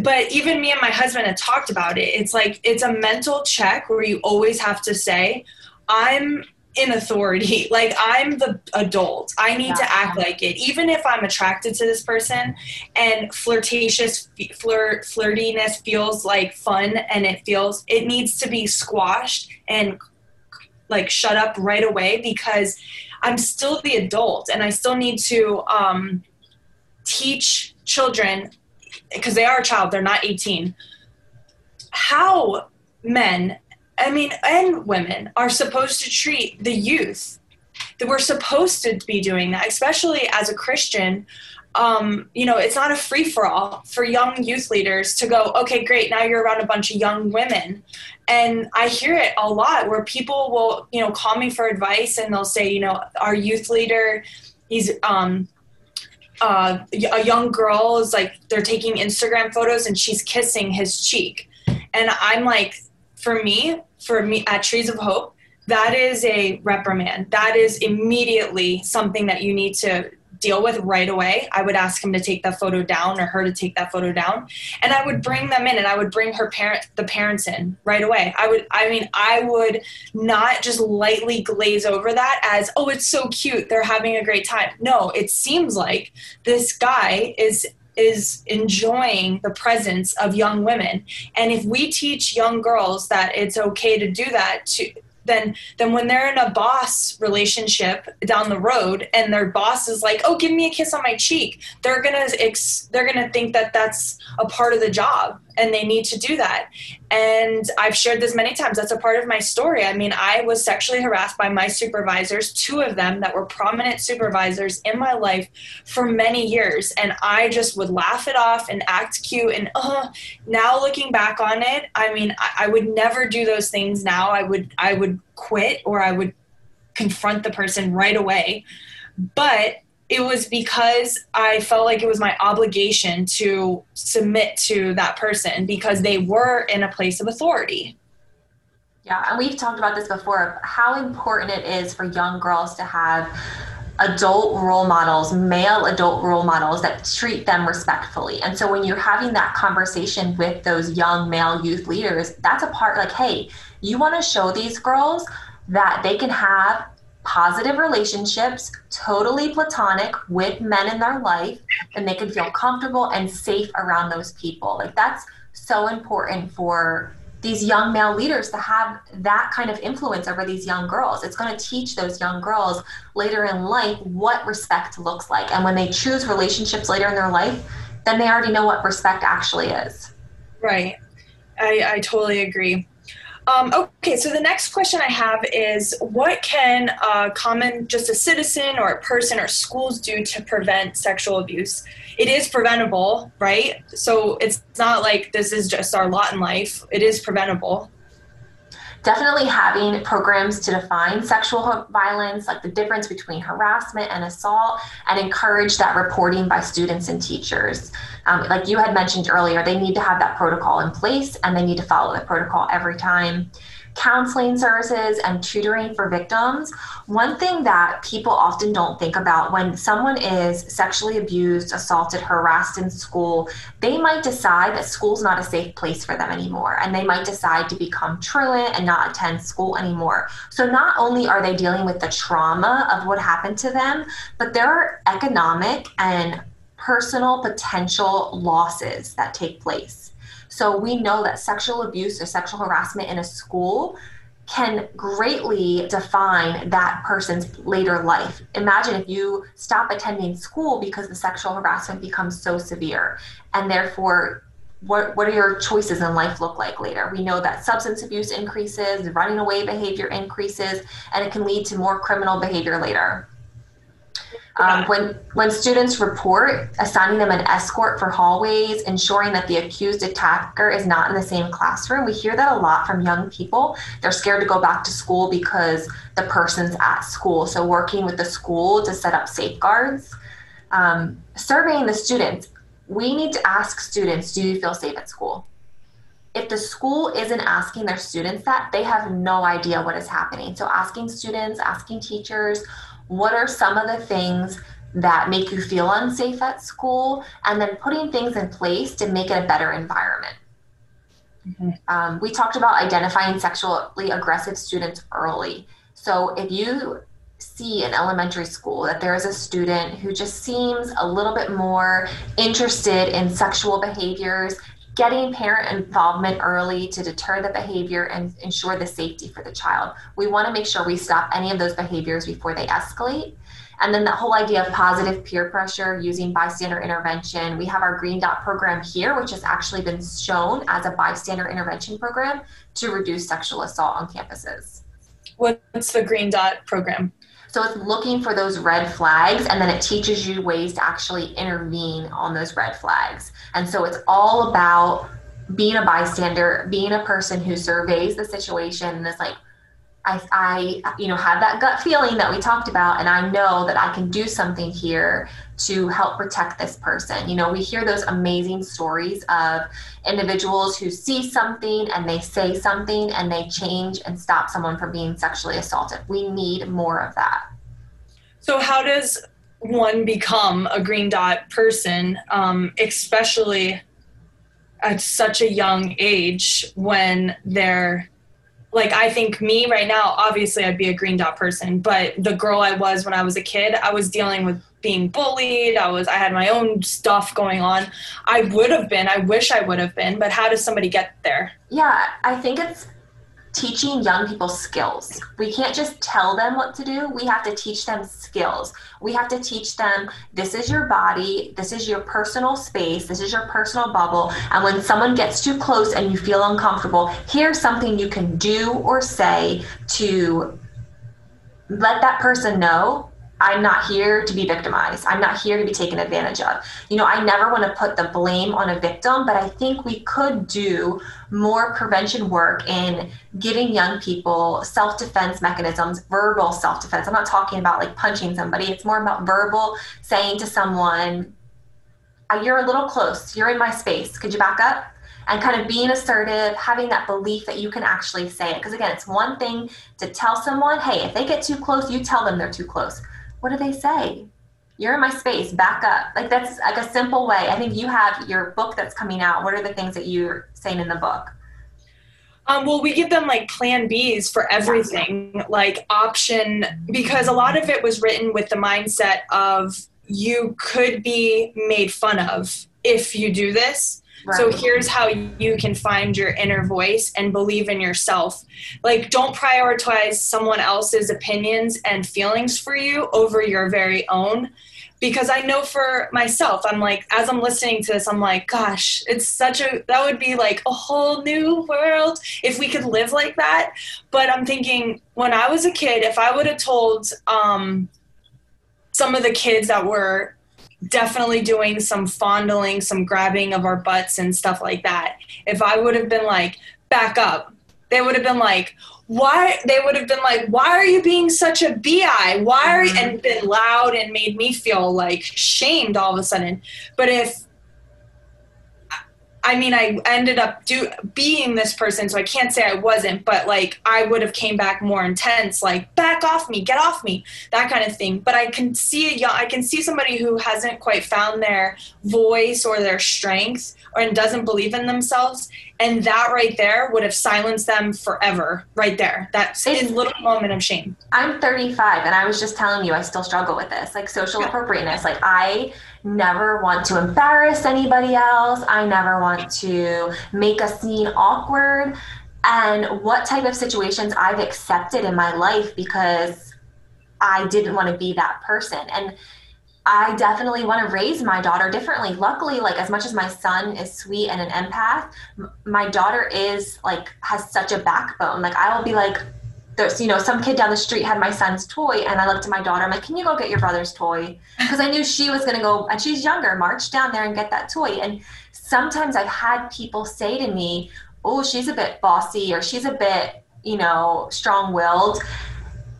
But even me and my husband had talked about it. It's like it's a mental check where you always have to say, I'm in authority. [laughs] Like I'm the adult. I need yeah. to act like it. Even if I'm attracted to this person and flirtatious flirt flirtiness feels like fun and it feels it needs to be squashed and like shut up right away because I'm still the adult and I still need to um, teach children because they are a child, they're not 18, how men I mean, and women are supposed to treat the youth. That we're supposed to be doing that, especially as a Christian. Um, you know, it's not a free for all for young youth leaders to go, okay, great, now you're around a bunch of young women. And I hear it a lot where people will, you know, call me for advice and they'll say, you know, our youth leader, he's, um, uh, a young girl is like, they're taking Instagram photos and she's kissing his cheek. And I'm like, for me, for me at Trees of Hope, that is a reprimand. That is immediately something that you need to deal with right away. I would ask him to take that photo down or her to take that photo down. And I would bring them in and I would bring her parent the parents in right away. I would I mean I would not just lightly glaze over that as oh it's so cute they're having a great time. No, it seems like this guy is is enjoying the presence of young women. And if we teach young girls that it's okay to do that, to then then when they're in a boss relationship down the road and their boss is like oh give me a kiss on my cheek. They're gonna ex- they're gonna think that that's a part of the job and they need to do that. And i've shared this many times. That's a part of my story. I mean i was sexually harassed by my supervisors two of them that were prominent supervisors in my life for many years. And i just would laugh it off and act cute and uh, now looking back on it i mean I, I would never do those things now. I would i would quit or I would confront the person right away. But it was because I felt like it was my obligation to submit to that person because they were in a place of authority. Yeah, and we've talked about this before how important it is for young girls to have adult role models, male adult role models that treat them respectfully. And so when you're having that conversation with those young male youth leaders, that's a part like, hey, you want to show these girls that they can have positive relationships, totally platonic with men in their life, and they can feel comfortable and safe around those people. Like that's so important for these young male leaders to have that kind of influence over these young girls. It's going to teach those young girls later in life what respect looks like. And when they choose relationships later in their life, then they already know what respect actually is. Right. I, I totally agree. Um, okay, so the next question I have is what can a common, just a citizen or a person or schools do to prevent sexual abuse? It is preventable, right? So it's not like this is just our lot in life, it is preventable definitely having programs to define sexual violence, like the difference between harassment and assault, and encourage that reporting by students and teachers. Um, like you had mentioned earlier, they need to have that protocol in place and they need to follow the protocol every time counseling services and tutoring for victims, one thing that people often don't think about when someone is sexually abused, assaulted, harassed in school, they might decide that school's not a safe place for them anymore. And they might decide to become truant and not attend school anymore. So not only are they dealing with the trauma of what happened to them, but there are economic and personal potential losses that take place. So we know that sexual abuse or sexual harassment in a school can greatly define that person's later life. Imagine if you stop attending school because the sexual harassment becomes so severe and therefore what, what are your choices in life look like later? We know that substance abuse increases, running away behavior increases, and it can lead to more criminal behavior later. Um, when, when students report, assigning them an escort for hallways, ensuring that the accused attacker is not in the same classroom. We hear that a lot from young people. They're scared to go back to school because the person's at school. So, working with the school to set up safeguards. Um, surveying the students, we need to ask students do you feel safe at school? If the school isn't asking their students that, they have no idea what is happening. So, asking students, asking teachers, what are some of the things that make you feel unsafe at school, and then putting things in place to make it a better environment. Mm-hmm. Um, we talked about identifying sexually aggressive students early. So if you see in elementary school that there is a student who just seems a little bit more interested in sexual behaviors, getting parent involvement early to deter the behavior and ensure the safety for the child. We want to make sure we stop any of those behaviors before they escalate. And then the whole idea of positive peer pressure using bystander intervention. We have our Green Dot program here, which has actually been shown as a bystander intervention program to reduce sexual assault on campuses. What's the Green Dot program? So it's looking for those red flags and then it teaches you ways to actually intervene on those red flags. And so it's all about being a bystander, being a person who surveys the situation and is like, I, I, you know, have that gut feeling that we talked about, and I know that I can do something here to help protect this person. You know, we hear those amazing stories of individuals who see something and they say something and they change and stop someone from being sexually assaulted. We need more of that. So, how does one become a green dot person, um, especially at such a young age when they're like I think me right now, obviously I'd be a green dot person, but the girl I was when I was a kid, I was dealing with being bullied. I was I had my own stuff going on. I would have been, I wish I would have been, but how does somebody get there? Yeah, I think it's teaching young people skills. We can't just tell them what to do. We have to teach them skills. We have to teach them this is your body, this is your personal space, this is your personal bubble. And when someone gets too close and you feel uncomfortable, here's something you can do or say to let that person know I'm not here to be victimized. I'm not here to be taken advantage of. You know, I never want to put the blame on a victim, but I think we could do more prevention work in giving young people self defense mechanisms, verbal self defense. I'm not talking about like punching somebody, it's more about verbal saying to someone, uh, You're a little close, you're in my space. Could you back up? and kind of being assertive, having that belief that you can actually say it. Because again, it's one thing to tell someone, hey, if they get too close, you tell them they're too close what do they say? You're in my space, back up. Like that's like a simple way. I think you have your book that's coming out. What are the things that you're saying in the book? Um, well, we give them like plan Bs for everything, like option, because a lot of it was written with the mindset of you could be made fun of if you do this. Right. So here's how you can find your inner voice and believe in yourself. Like, don't prioritize someone else's opinions and feelings for you over your very own. Because I know for myself, I'm like, as I'm listening to this, I'm like, gosh, it's such a, that would be like a whole new world if we could live like that. But I'm thinking, when I was a kid, if I would have told um, some of the kids that were definitely doing some fondling, some grabbing of our butts and stuff like that. If I would have been like, back up, they would have been like, why? They would have been like, why are you being such a bi? Why are you? And been loud and made me feel like shamed all of a sudden. But if I mean, I ended up do being this person, so I can't say I wasn't, but like I would have came back more intense, like back off me, get off me, that kind of thing. But I can see a young, I can see somebody who hasn't quite found their voice or their strength, or and doesn't believe in themselves, and that right there would have silenced them forever, right there. That little moment of shame. I'm 35, and I was just telling you, I still struggle with this, like social yeah. appropriateness. Like I never want to embarrass anybody else. I never want to make a scene awkward. And what type of situations I've accepted in my life because I didn't want to be that person. And I definitely want to raise my daughter differently. Luckily, like as much as my son is sweet and an empath, my daughter is like has such a backbone. Like I will be like, there's you know some kid down the street had my son's toy, and I looked at my daughter. I'm like, can you go get your brother's toy? [laughs] Because I knew she was gonna go, and she's younger, march down there and get that toy. And sometimes I've had people say to me, oh, she's a bit bossy or she's a bit you know strong willed.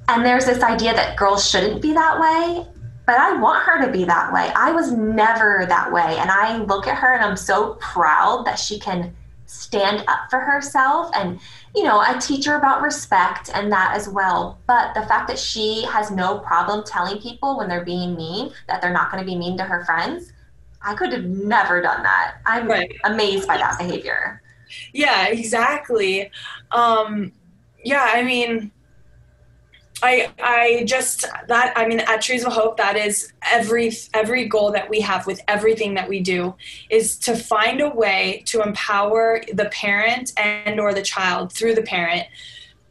And there's this idea that girls shouldn't be that way but I want her to be that way. I was never that way. And I look at her and I'm so proud that she can stand up for herself. And, you know, I teach her about respect and that as well. But the fact that she has no problem telling people when they're being mean that they're not going to be mean to her friends, I could have never done that. I'm right. amazed by that behavior. Yeah, exactly. Um, yeah, I mean, I I just that I mean at Trees of Hope that is every every goal that we have with everything that we do is to find a way to empower the parent and or the child through the parent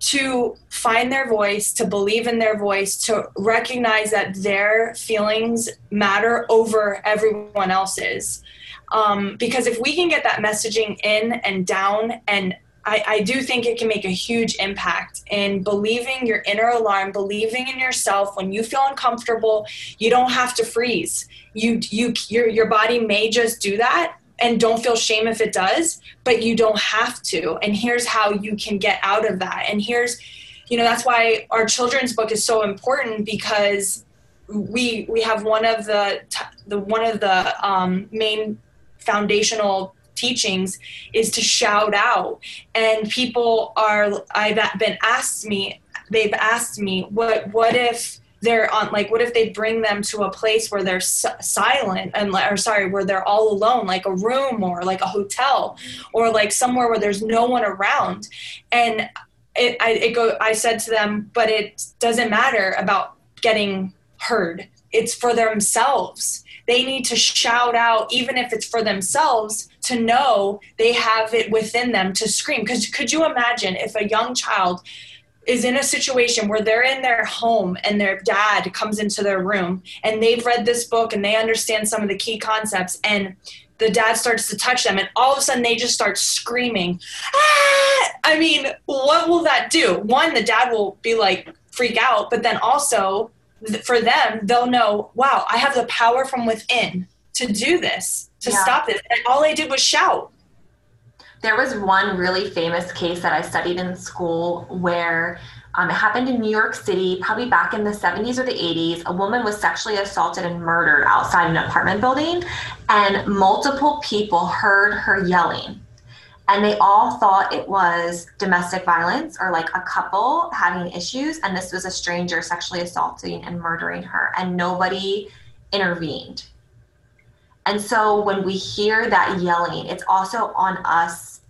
to find their voice, to believe in their voice, to recognize that their feelings matter over everyone else's. Um, because if we can get that messaging in and down and I, I do think it can make a huge impact in believing your inner alarm, believing in yourself. When you feel uncomfortable, you don't have to freeze. You, you, your, your body may just do that, and don't feel shame if it does, but you don't have to. And here's how you can get out of that. And here's, you know, that's why our children's book is so important because we we have one of the the one of the um, main foundational teachings is to shout out. And people are i've been asked me they've asked me what what if they're on like what if they bring them to a place where they're silent and or sorry where they're all alone like a room or like a hotel or like somewhere where there's no one around. And it I it go I said to them but it doesn't matter about getting heard. It's for themselves. They need to shout out even if it's for themselves to know they have it within them to scream. Because could you imagine if a young child is in a situation where they're in their home and their dad comes into their room and they've read this book and they understand some of the key concepts and the dad starts to touch them and all of a sudden they just start screaming ah! i mean what will that do? One the dad will be like freak out but then also for them they'll know wow i have the power from within to do this to yeah. stop this. And all I did was shout. There was one really famous case that I studied in school where um, it happened in New York City, probably back in the 70s or the 80s. A woman was sexually assaulted and murdered outside an apartment building, and multiple people heard her yelling. And they all thought it was domestic violence or like a couple having issues, and this was a stranger sexually assaulting and murdering her, and nobody intervened. And so when we hear that yelling, it's also on us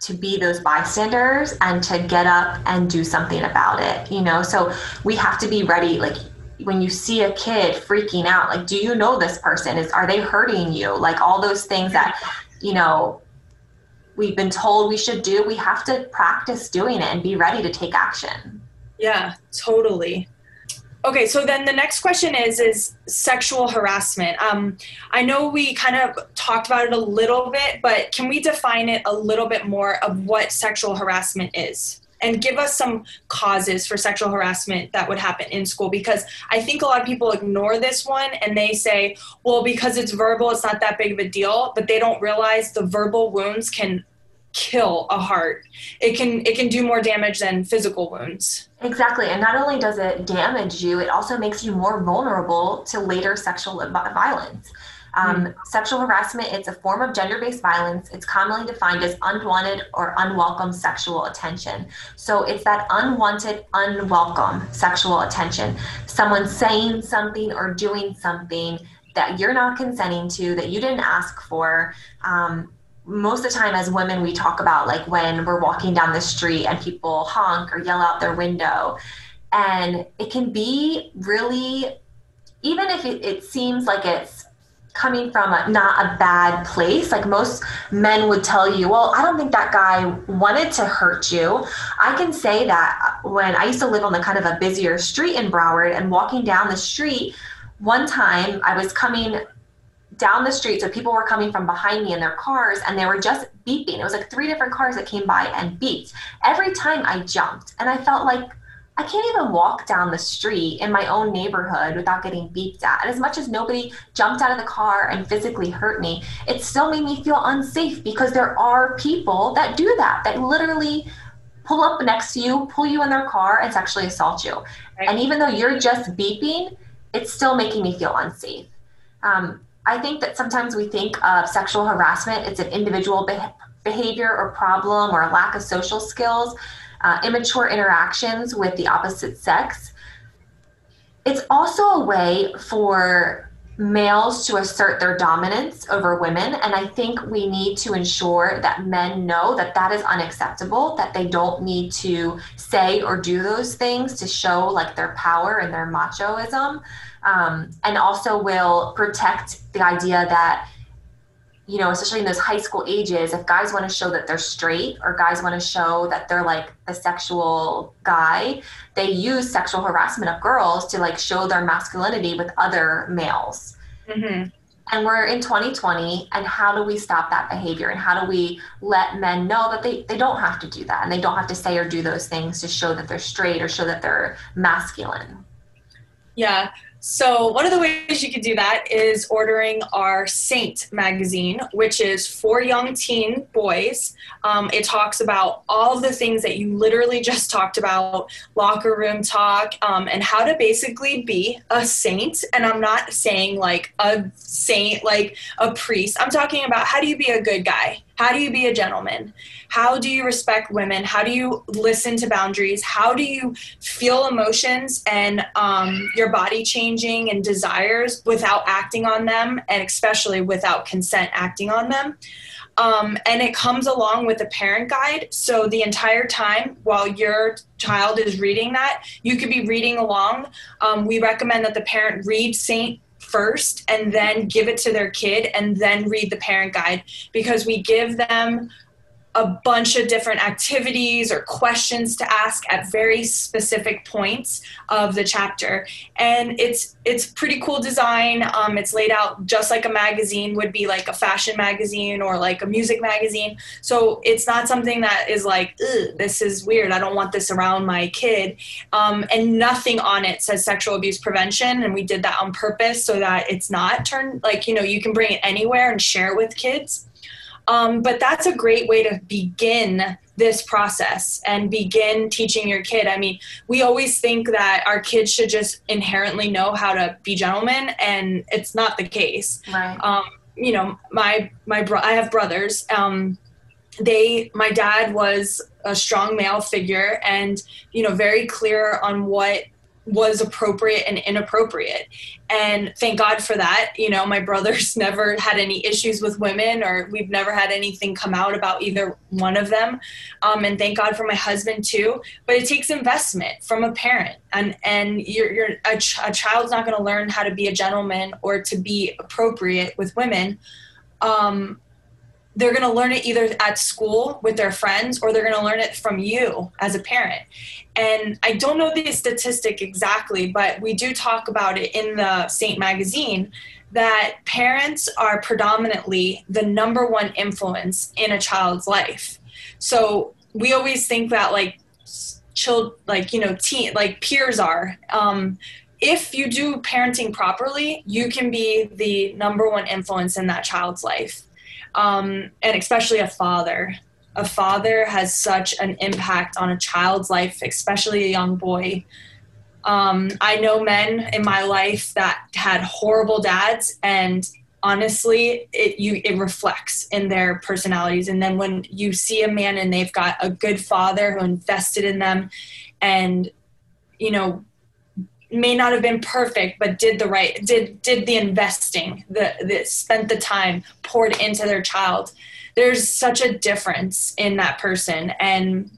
to be those bystanders and to get up and do something about it, you know? So we have to be ready. Like when you see a kid freaking out, like, do you know this person? Is are they hurting you? Like all those things that, you know, we've been told we should do, we have to practice doing it and be ready to take action. Yeah, totally. Okay, so then the next question is is sexual harassment. Um, I know we kind of talked about it a little bit, but can we define it a little bit more of what sexual harassment is? And give us some causes for sexual harassment that would happen in school because I think a lot of people ignore this one and they say, well, because it's verbal, it's not that big of a deal, but they don't realize the verbal wounds can kill a heart. It can it can do more damage than physical wounds. Exactly. And not only does it damage you, it also makes you more vulnerable to later sexual violence. Um, mm. Sexual harassment, it's a form of gender based violence. It's commonly defined as unwanted or unwelcome sexual attention. So it's that unwanted, unwelcome sexual attention. Someone saying something or doing something that you're not consenting to, that you didn't ask for. Um, most of the time as women we talk about like when we're walking down the street and people honk or yell out their window. And it can be really even if it, it seems like it's coming from a, not a bad place like most men would tell you well i don't think that guy wanted to hurt you. I can say that when i used to live on the kind of a busier street in broward and walking down the street one time I was coming down the street, so people were coming from behind me in their cars and they were just beeping. It was like three different cars that came by and beeped. Every time I jumped, and I felt like I can't even walk down the street in my own neighborhood without getting beeped at. And as much as nobody jumped out of the car and physically hurt me, it still made me feel unsafe because there are people that do that, that literally pull up next to you, pull you in their car, and sexually assault you. Right. And even though you're just beeping, it's still making me feel unsafe. Um, I think that sometimes we think of sexual harassment, it's an individual be- behavior or problem or a lack of social skills, uh, immature interactions with the opposite sex. It's also a way for males to assert their dominance over women. And I think we need to ensure that men know that that is unacceptable, that they don't need to say or do those things to show like their power and their machoism. Um, and also will protect the idea that you know, especially in those high school ages, if guys want to show that they're straight or guys want to show that they're like a sexual guy, they use sexual harassment of girls to like show their masculinity with other males. Mm-hmm. And we're in 2020, and how do we stop that behavior? And how do we let men know that they, they don't have to do that and they don't have to say or do those things to show that they're straight or show that they're masculine? Yeah. So, one of the ways you could do that is ordering our Saint magazine, which is for young teen boys. Um, it talks about all the things that you literally just [laughs] talked about locker room talk um, and how to basically be a saint. And I'm not saying like a saint, like a priest. I'm talking about how do you be a good guy? How do you be a gentleman? How do you respect women? How do you listen to boundaries? How do you feel emotions and um, your body changing and desires without acting on them, and especially without consent acting on them? Um, and it comes along with a parent guide. So the entire time while your child is reading that, you could be reading along. Um, we recommend that the parent read Saint first and then give it to their kid and then read the parent guide because we give them a bunch of different activities or questions to ask at very specific points of the chapter. And it's it's pretty cool design. Um, it's laid out just like a magazine would be like a fashion magazine or like a music magazine. So it's not something that is like this is weird. I don't want this around my kid. Um, and nothing on it says sexual abuse prevention and we did that on purpose so that it's not turned like you know you can bring it anywhere and share it with kids um, but that's a great way to begin this process and begin teaching your kid. I mean, we always think that our kids should just inherently know how to be gentlemen, and it's not the case. Right. Um, you know, my my bro- I have brothers. Um, they, my dad was a strong male figure, and you know, very clear on what was appropriate and inappropriate. And thank God for that. You know, my brother's [laughs] never had any issues with women, or we've never had anything come out about either one of them. Um, and thank God for my husband too. But it takes investment from a parent, and and you're, you're a, ch- a child's not going to learn how to be a gentleman or to be appropriate with women. Um, they're going to learn it either at school with their friends or they're going to learn it from you as a parent. And I don't know the statistic exactly, but we do talk about it in the Saint magazine that parents are predominantly the number one influence in a child's life. So we always think that like child like you know teen like peers are um, if you do parenting properly, you can be the number one influence in that child's life um, and especially a father. A father has such an impact on a child's life, especially a young boy. Um, I know men in my life that had horrible dads, and honestly, it you it reflects in their personalities. And then when you see a man and they've got a good father who invested in them, and you know may not have been perfect but did the right did did the investing the, the spent the time poured into their child. There's such a difference in that person. And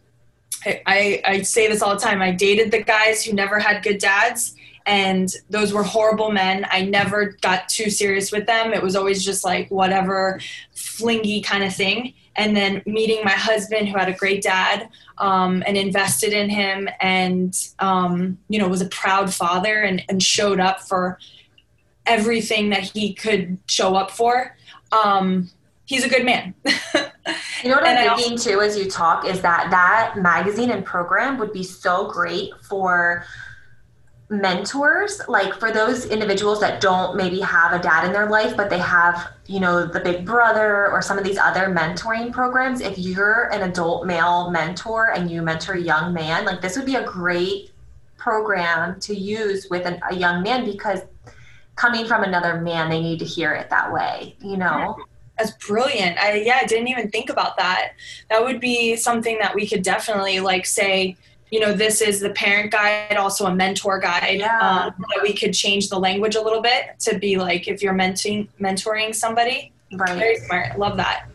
I, I say this all the time. I dated the guys who never had good dads and those were horrible men. I never got too serious with them. It was always just like whatever flingy kind of thing and then meeting my husband who had a great dad um, and invested in him and um, you know was a proud father and, and showed up for everything that he could show up for. Um, he's a good man. you know what I'm [laughs] thinking also, too as you talk is that that magazine and program would be so great for mentors like for those individuals that don't maybe have a dad in their life but they have you know the big brother or some of these other mentoring programs if you're an adult male mentor and you mentor a young man like this would be a great program to use with an, a young man because coming from another man they need to hear it that way you know? That's brilliant. I yeah i didn't even think about that. That would be something that we could definitely like say you know, this is the parent guide, also a mentor guide. Yeah. Um, that we could change the language a little bit to be like if you're mentoring mentoring somebody. Right. Very smart. Love that.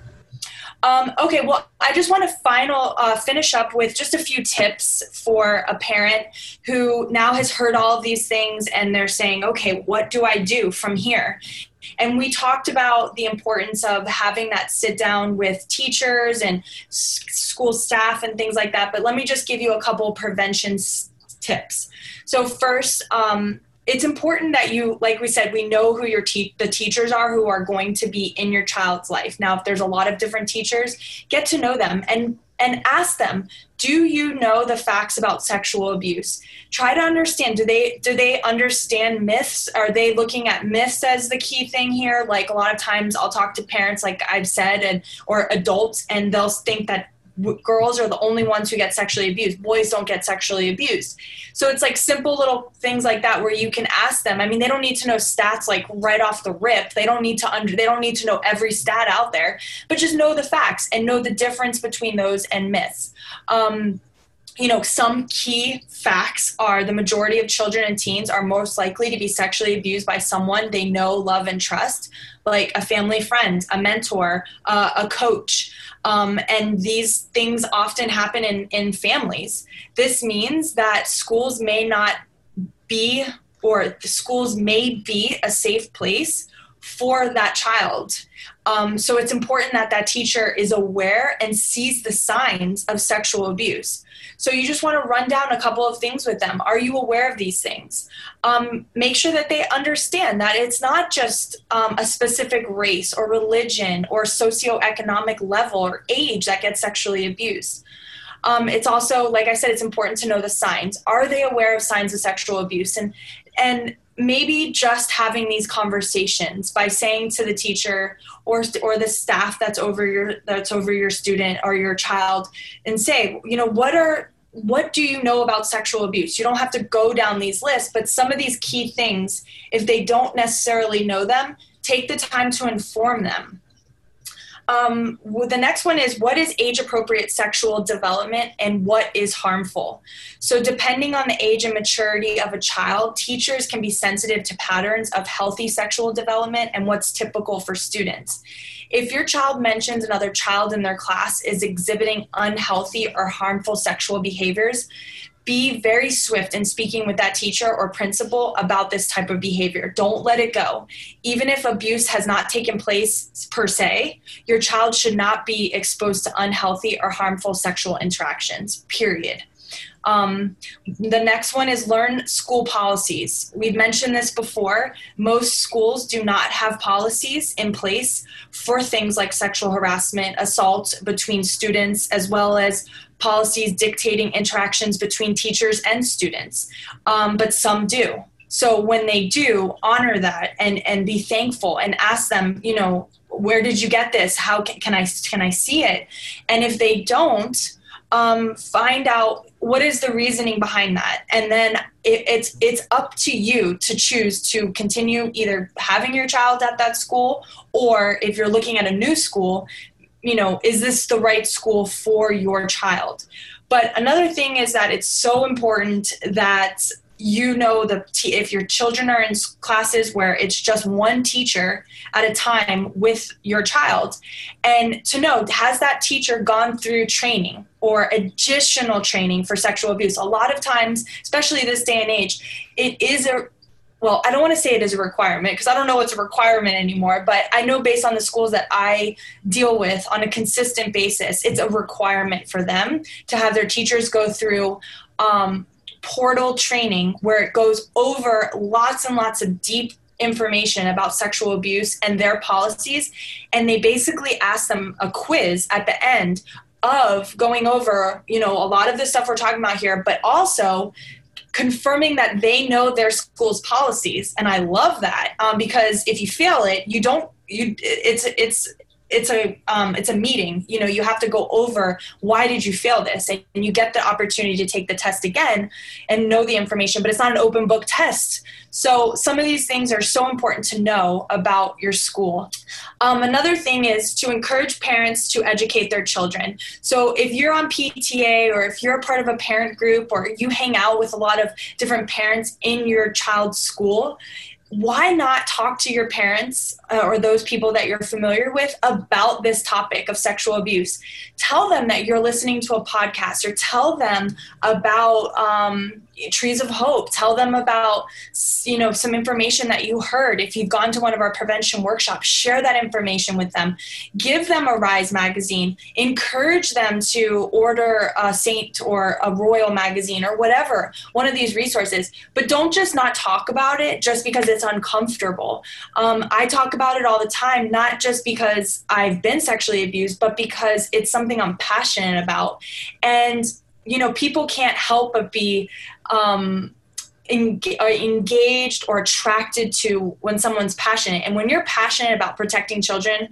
Um, okay, well, I just want to final uh, finish up with just a few tips for a parent who now has heard all of these things and they're saying, okay, what do I do from here? And we talked about the importance of having that sit down with teachers and school staff and things like that. But let me just give you a couple prevention tips. So, first, um, it's important that you like we said we know who your te- the teachers are who are going to be in your child's life now if there's a lot of different teachers get to know them and and ask them do you know the facts about sexual abuse try to understand do they do they understand myths? Are they looking at myths as the key thing here? Like a lot of times i'll talk to parents like i've said and or adults and they'll think that girls are the only ones who get sexually abused. Boys don't get sexually abused. So it's like simple little things like that where you can ask them. I mean they don't need to know stats like right off the rip. They don't need to under they don't need to know every stat out there but just know the facts and know the difference between those and myths. Um, you know, some key facts are the majority of children and teens are most likely to be sexually abused by someone they know, love, and trust, like a family friend, a mentor, uh, a coach. Um, and these things often happen in, in families. This means that schools may not be, or the schools may be a safe place for that child. Um, so it's important that that teacher is aware and sees the signs of sexual abuse. So you just want to run down a couple of things with them. Are you aware of these things? Um, make sure that they understand that it's not just um, a specific race or religion or socioeconomic level or age that gets sexually abused. Um, it's also, like I said, it's important to know the signs. Are they aware of signs of sexual abuse? And and maybe just having these conversations by saying to the teacher or or the staff that's over your that's over your student or your child and say you know what are what do you know about sexual abuse? You don't have to go down these lists but some of these key things if they don't necessarily know them take the time to inform them um, the next one is what is age appropriate sexual development and what is harmful? So, depending on the age and maturity of a child, teachers can be sensitive to patterns of healthy sexual development and what's typical for students. If your child mentions another child in their class is exhibiting unhealthy or harmful sexual behaviors, be very swift in speaking with that teacher or principal about this type of behavior. Don't let it go. Even if abuse has not taken place per se, your child should not be exposed to unhealthy or harmful sexual interactions, period. Um, the next one is learn school policies. We've mentioned this before. Most schools do not have policies in place for things like sexual harassment, assault between students, as well as policies dictating interactions between teachers and students, um, but some do. So when they do, honor that and and be thankful and ask them, you know, where did you get this? How can, can I can I see it? And if they don't, um, find out what is the reasoning behind that, and then it, it's it's up to you to choose to continue either having your child at that school, or if you're looking at a new school, you know, is this the right school for your child? But another thing is that it's so important that you know the t- if your children are in classes where it's just one teacher at a time with your child and to know has that teacher gone through training or additional training for sexual abuse a lot of times especially this day and age it is a well, I don't want to say it is a requirement because I don't know it's a requirement anymore, but I know based on the schools that I deal with on a consistent basis, it's a requirement for them to have their teachers go through um, portal training where it goes over lots and lots of deep information about sexual abuse and their policies and they basically ask them a quiz at the end of going over you know a lot of the stuff we're talking about here but also confirming that they know their school's policies and i love that um, because if you fail it you don't you it's it's it's a um, it's a meeting. You know you have to go over why did you fail this? And you get the opportunity to take the test again and know the information but it's not an open book test. So some of these things are so important to know about your school. Um, another thing is to encourage parents to educate their children. So if you're on pta or if you're a part of a parent group or you hang out with a lot of different parents in your child's school why not talk to your parents uh, or those people that you're familiar with about this topic of sexual abuse? Tell them that you're listening to a podcast or tell them about um, trees of hope. Tell them about you know some information that you heard. If you've gone to one of our prevention workshops share that information with them. Give them a rise magazine. Encourage them to order a saint or a royal magazine or whatever one of these resources. But don't just not talk about it just because it's uncomfortable. Um, i talk about it all the time not just because i've been sexually abused but because it's something i'm passionate about. And you know people can't help but be um, engaged or attracted to when someone's passionate. And when you're passionate about protecting children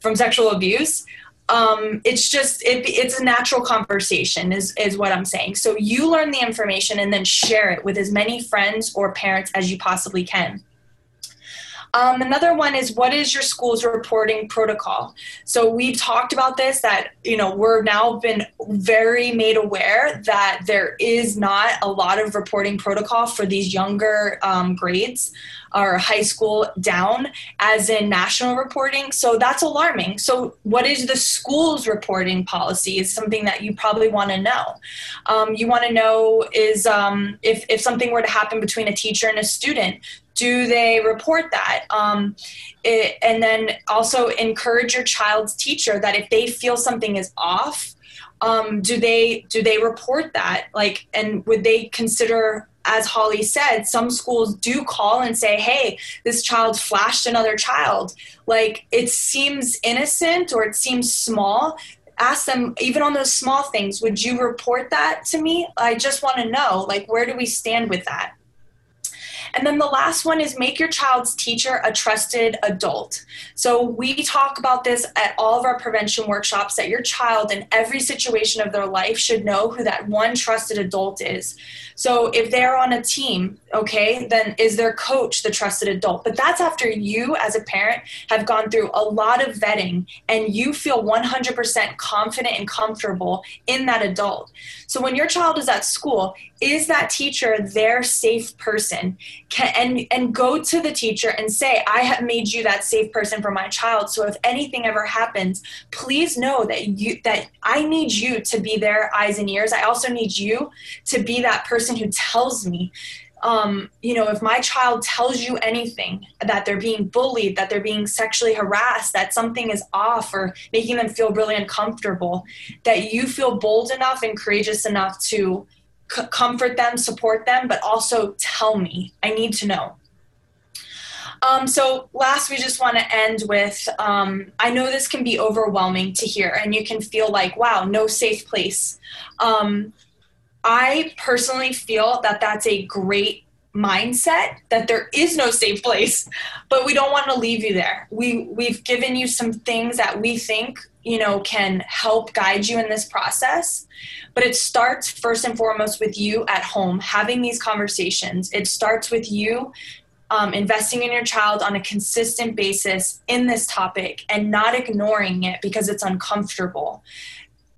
from sexual abuse um, it's just it, it's a natural conversation is, is what i'm saying. So you learn the information and then share it with as many friends or parents as you possibly can um, another one is what is your school's reporting protocol? So we've talked about this that, you know, we're now been very made aware that there is not a lot of reporting protocol for these younger um, grades or high school down as in national reporting. So that's alarming. So what is the school's reporting policy is something that you probably want to know. Um, you want to know is um, if, if something were to happen between a teacher and a student, do they report that? Um, it, and then also encourage your child's teacher that if they feel something is off um, do they do they report that? Like and would they consider as holly said some schools do call and say hey this child flashed another child. Like it seems innocent or it seems small. Ask them even on those small things would you report that to me? I just want to know like where do we stand with that and then the last one is make your child's teacher a trusted adult. So we talk about this at all of our prevention workshops that your child in every situation of their life should know who that one trusted adult is. So if they're on a team, okay, then is their coach the trusted adult? But that's after you as a parent have gone through a lot of vetting and you feel 100% confident and comfortable in that adult. So when your child is at school, is that teacher their safe person? Can, and and go to the teacher and say i have made you that safe person for my child. So if anything ever happens please know that you that i need you to be their eyes and ears. I also need you to be that person who tells me um, you know, if my child tells you anything that they're being bullied, that they're being sexually harassed, that something is off or making them feel really uncomfortable, that you feel bold enough and courageous enough to c- comfort them, support them, but also tell me. I need to know. Um, so, last, we just want to end with um, I know this can be overwhelming to hear, and you can feel like, wow, no safe place. Um, I personally feel that that's a great mindset that there is no safe place but we don't want to leave you there. We we've given you some things that we think you know can help guide you in this process but it starts first and foremost with you at home having these conversations. It starts with you um, investing in your child on a consistent basis in this topic and not ignoring it because it's uncomfortable.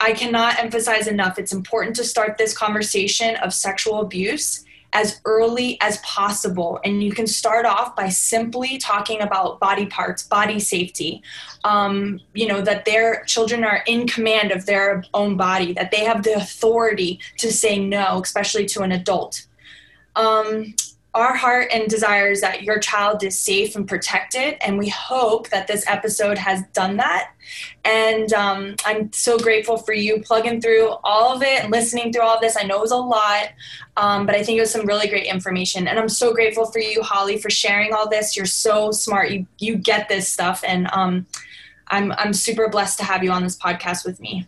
I cannot emphasize enough it's important to start this conversation of sexual abuse as early as possible. And you can start off by simply talking about body parts, body safety, um, you know, that their children are in command of their own body, that they have the authority to say no, especially to an adult. Um, our heart and desire is that your child is safe and protected, and we hope that this episode has done that. And um, I'm so grateful for you plugging through all of it and listening through all of this. I know it was a lot, um, but I think it was some really great information. And I'm so grateful for you, Holly, for sharing all this. You're so smart. You you get this stuff, and um, I'm I'm super blessed to have you on this podcast with me.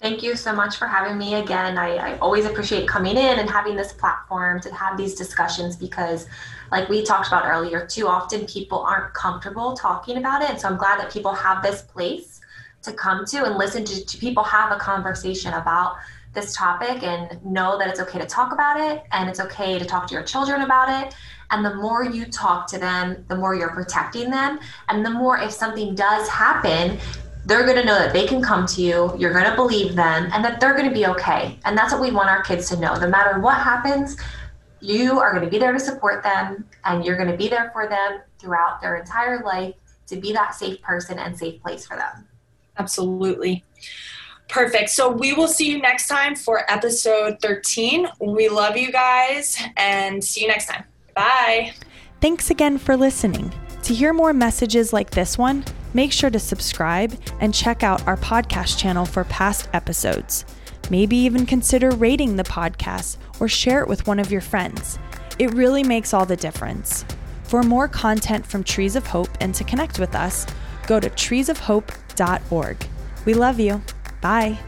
Thank you so much for having me again. I, I, always appreciate coming in and having this platform to have these discussions because, like we talked about earlier, too often people aren't comfortable talking about it. And so I'm glad that people have this place to come to and listen to, to people have a conversation about this topic and know that it's okay to talk about it and it's okay to talk to your children about it. And the more you talk to them, the more you're protecting them. And the more, if something does happen, they're going to know that they can come to you, you're going to believe them, and that they're going to be okay. And that's what we want our kids to know. No matter what happens, you are going to be there to support them, and you're going to be there for them throughout their entire life to be that safe person and safe place for them. Absolutely. Perfect. So we will see you next time for episode 13. We love you guys and see you next time. Bye. Thanks again for listening. To hear more messages like this one, make sure to subscribe and check out our podcast channel for past episodes. Maybe even consider rating the podcast or share it with one of your friends. It really makes all the difference. For more content from Trees of Hope and to connect with us, go to treesofhope.org. We love you. Bye.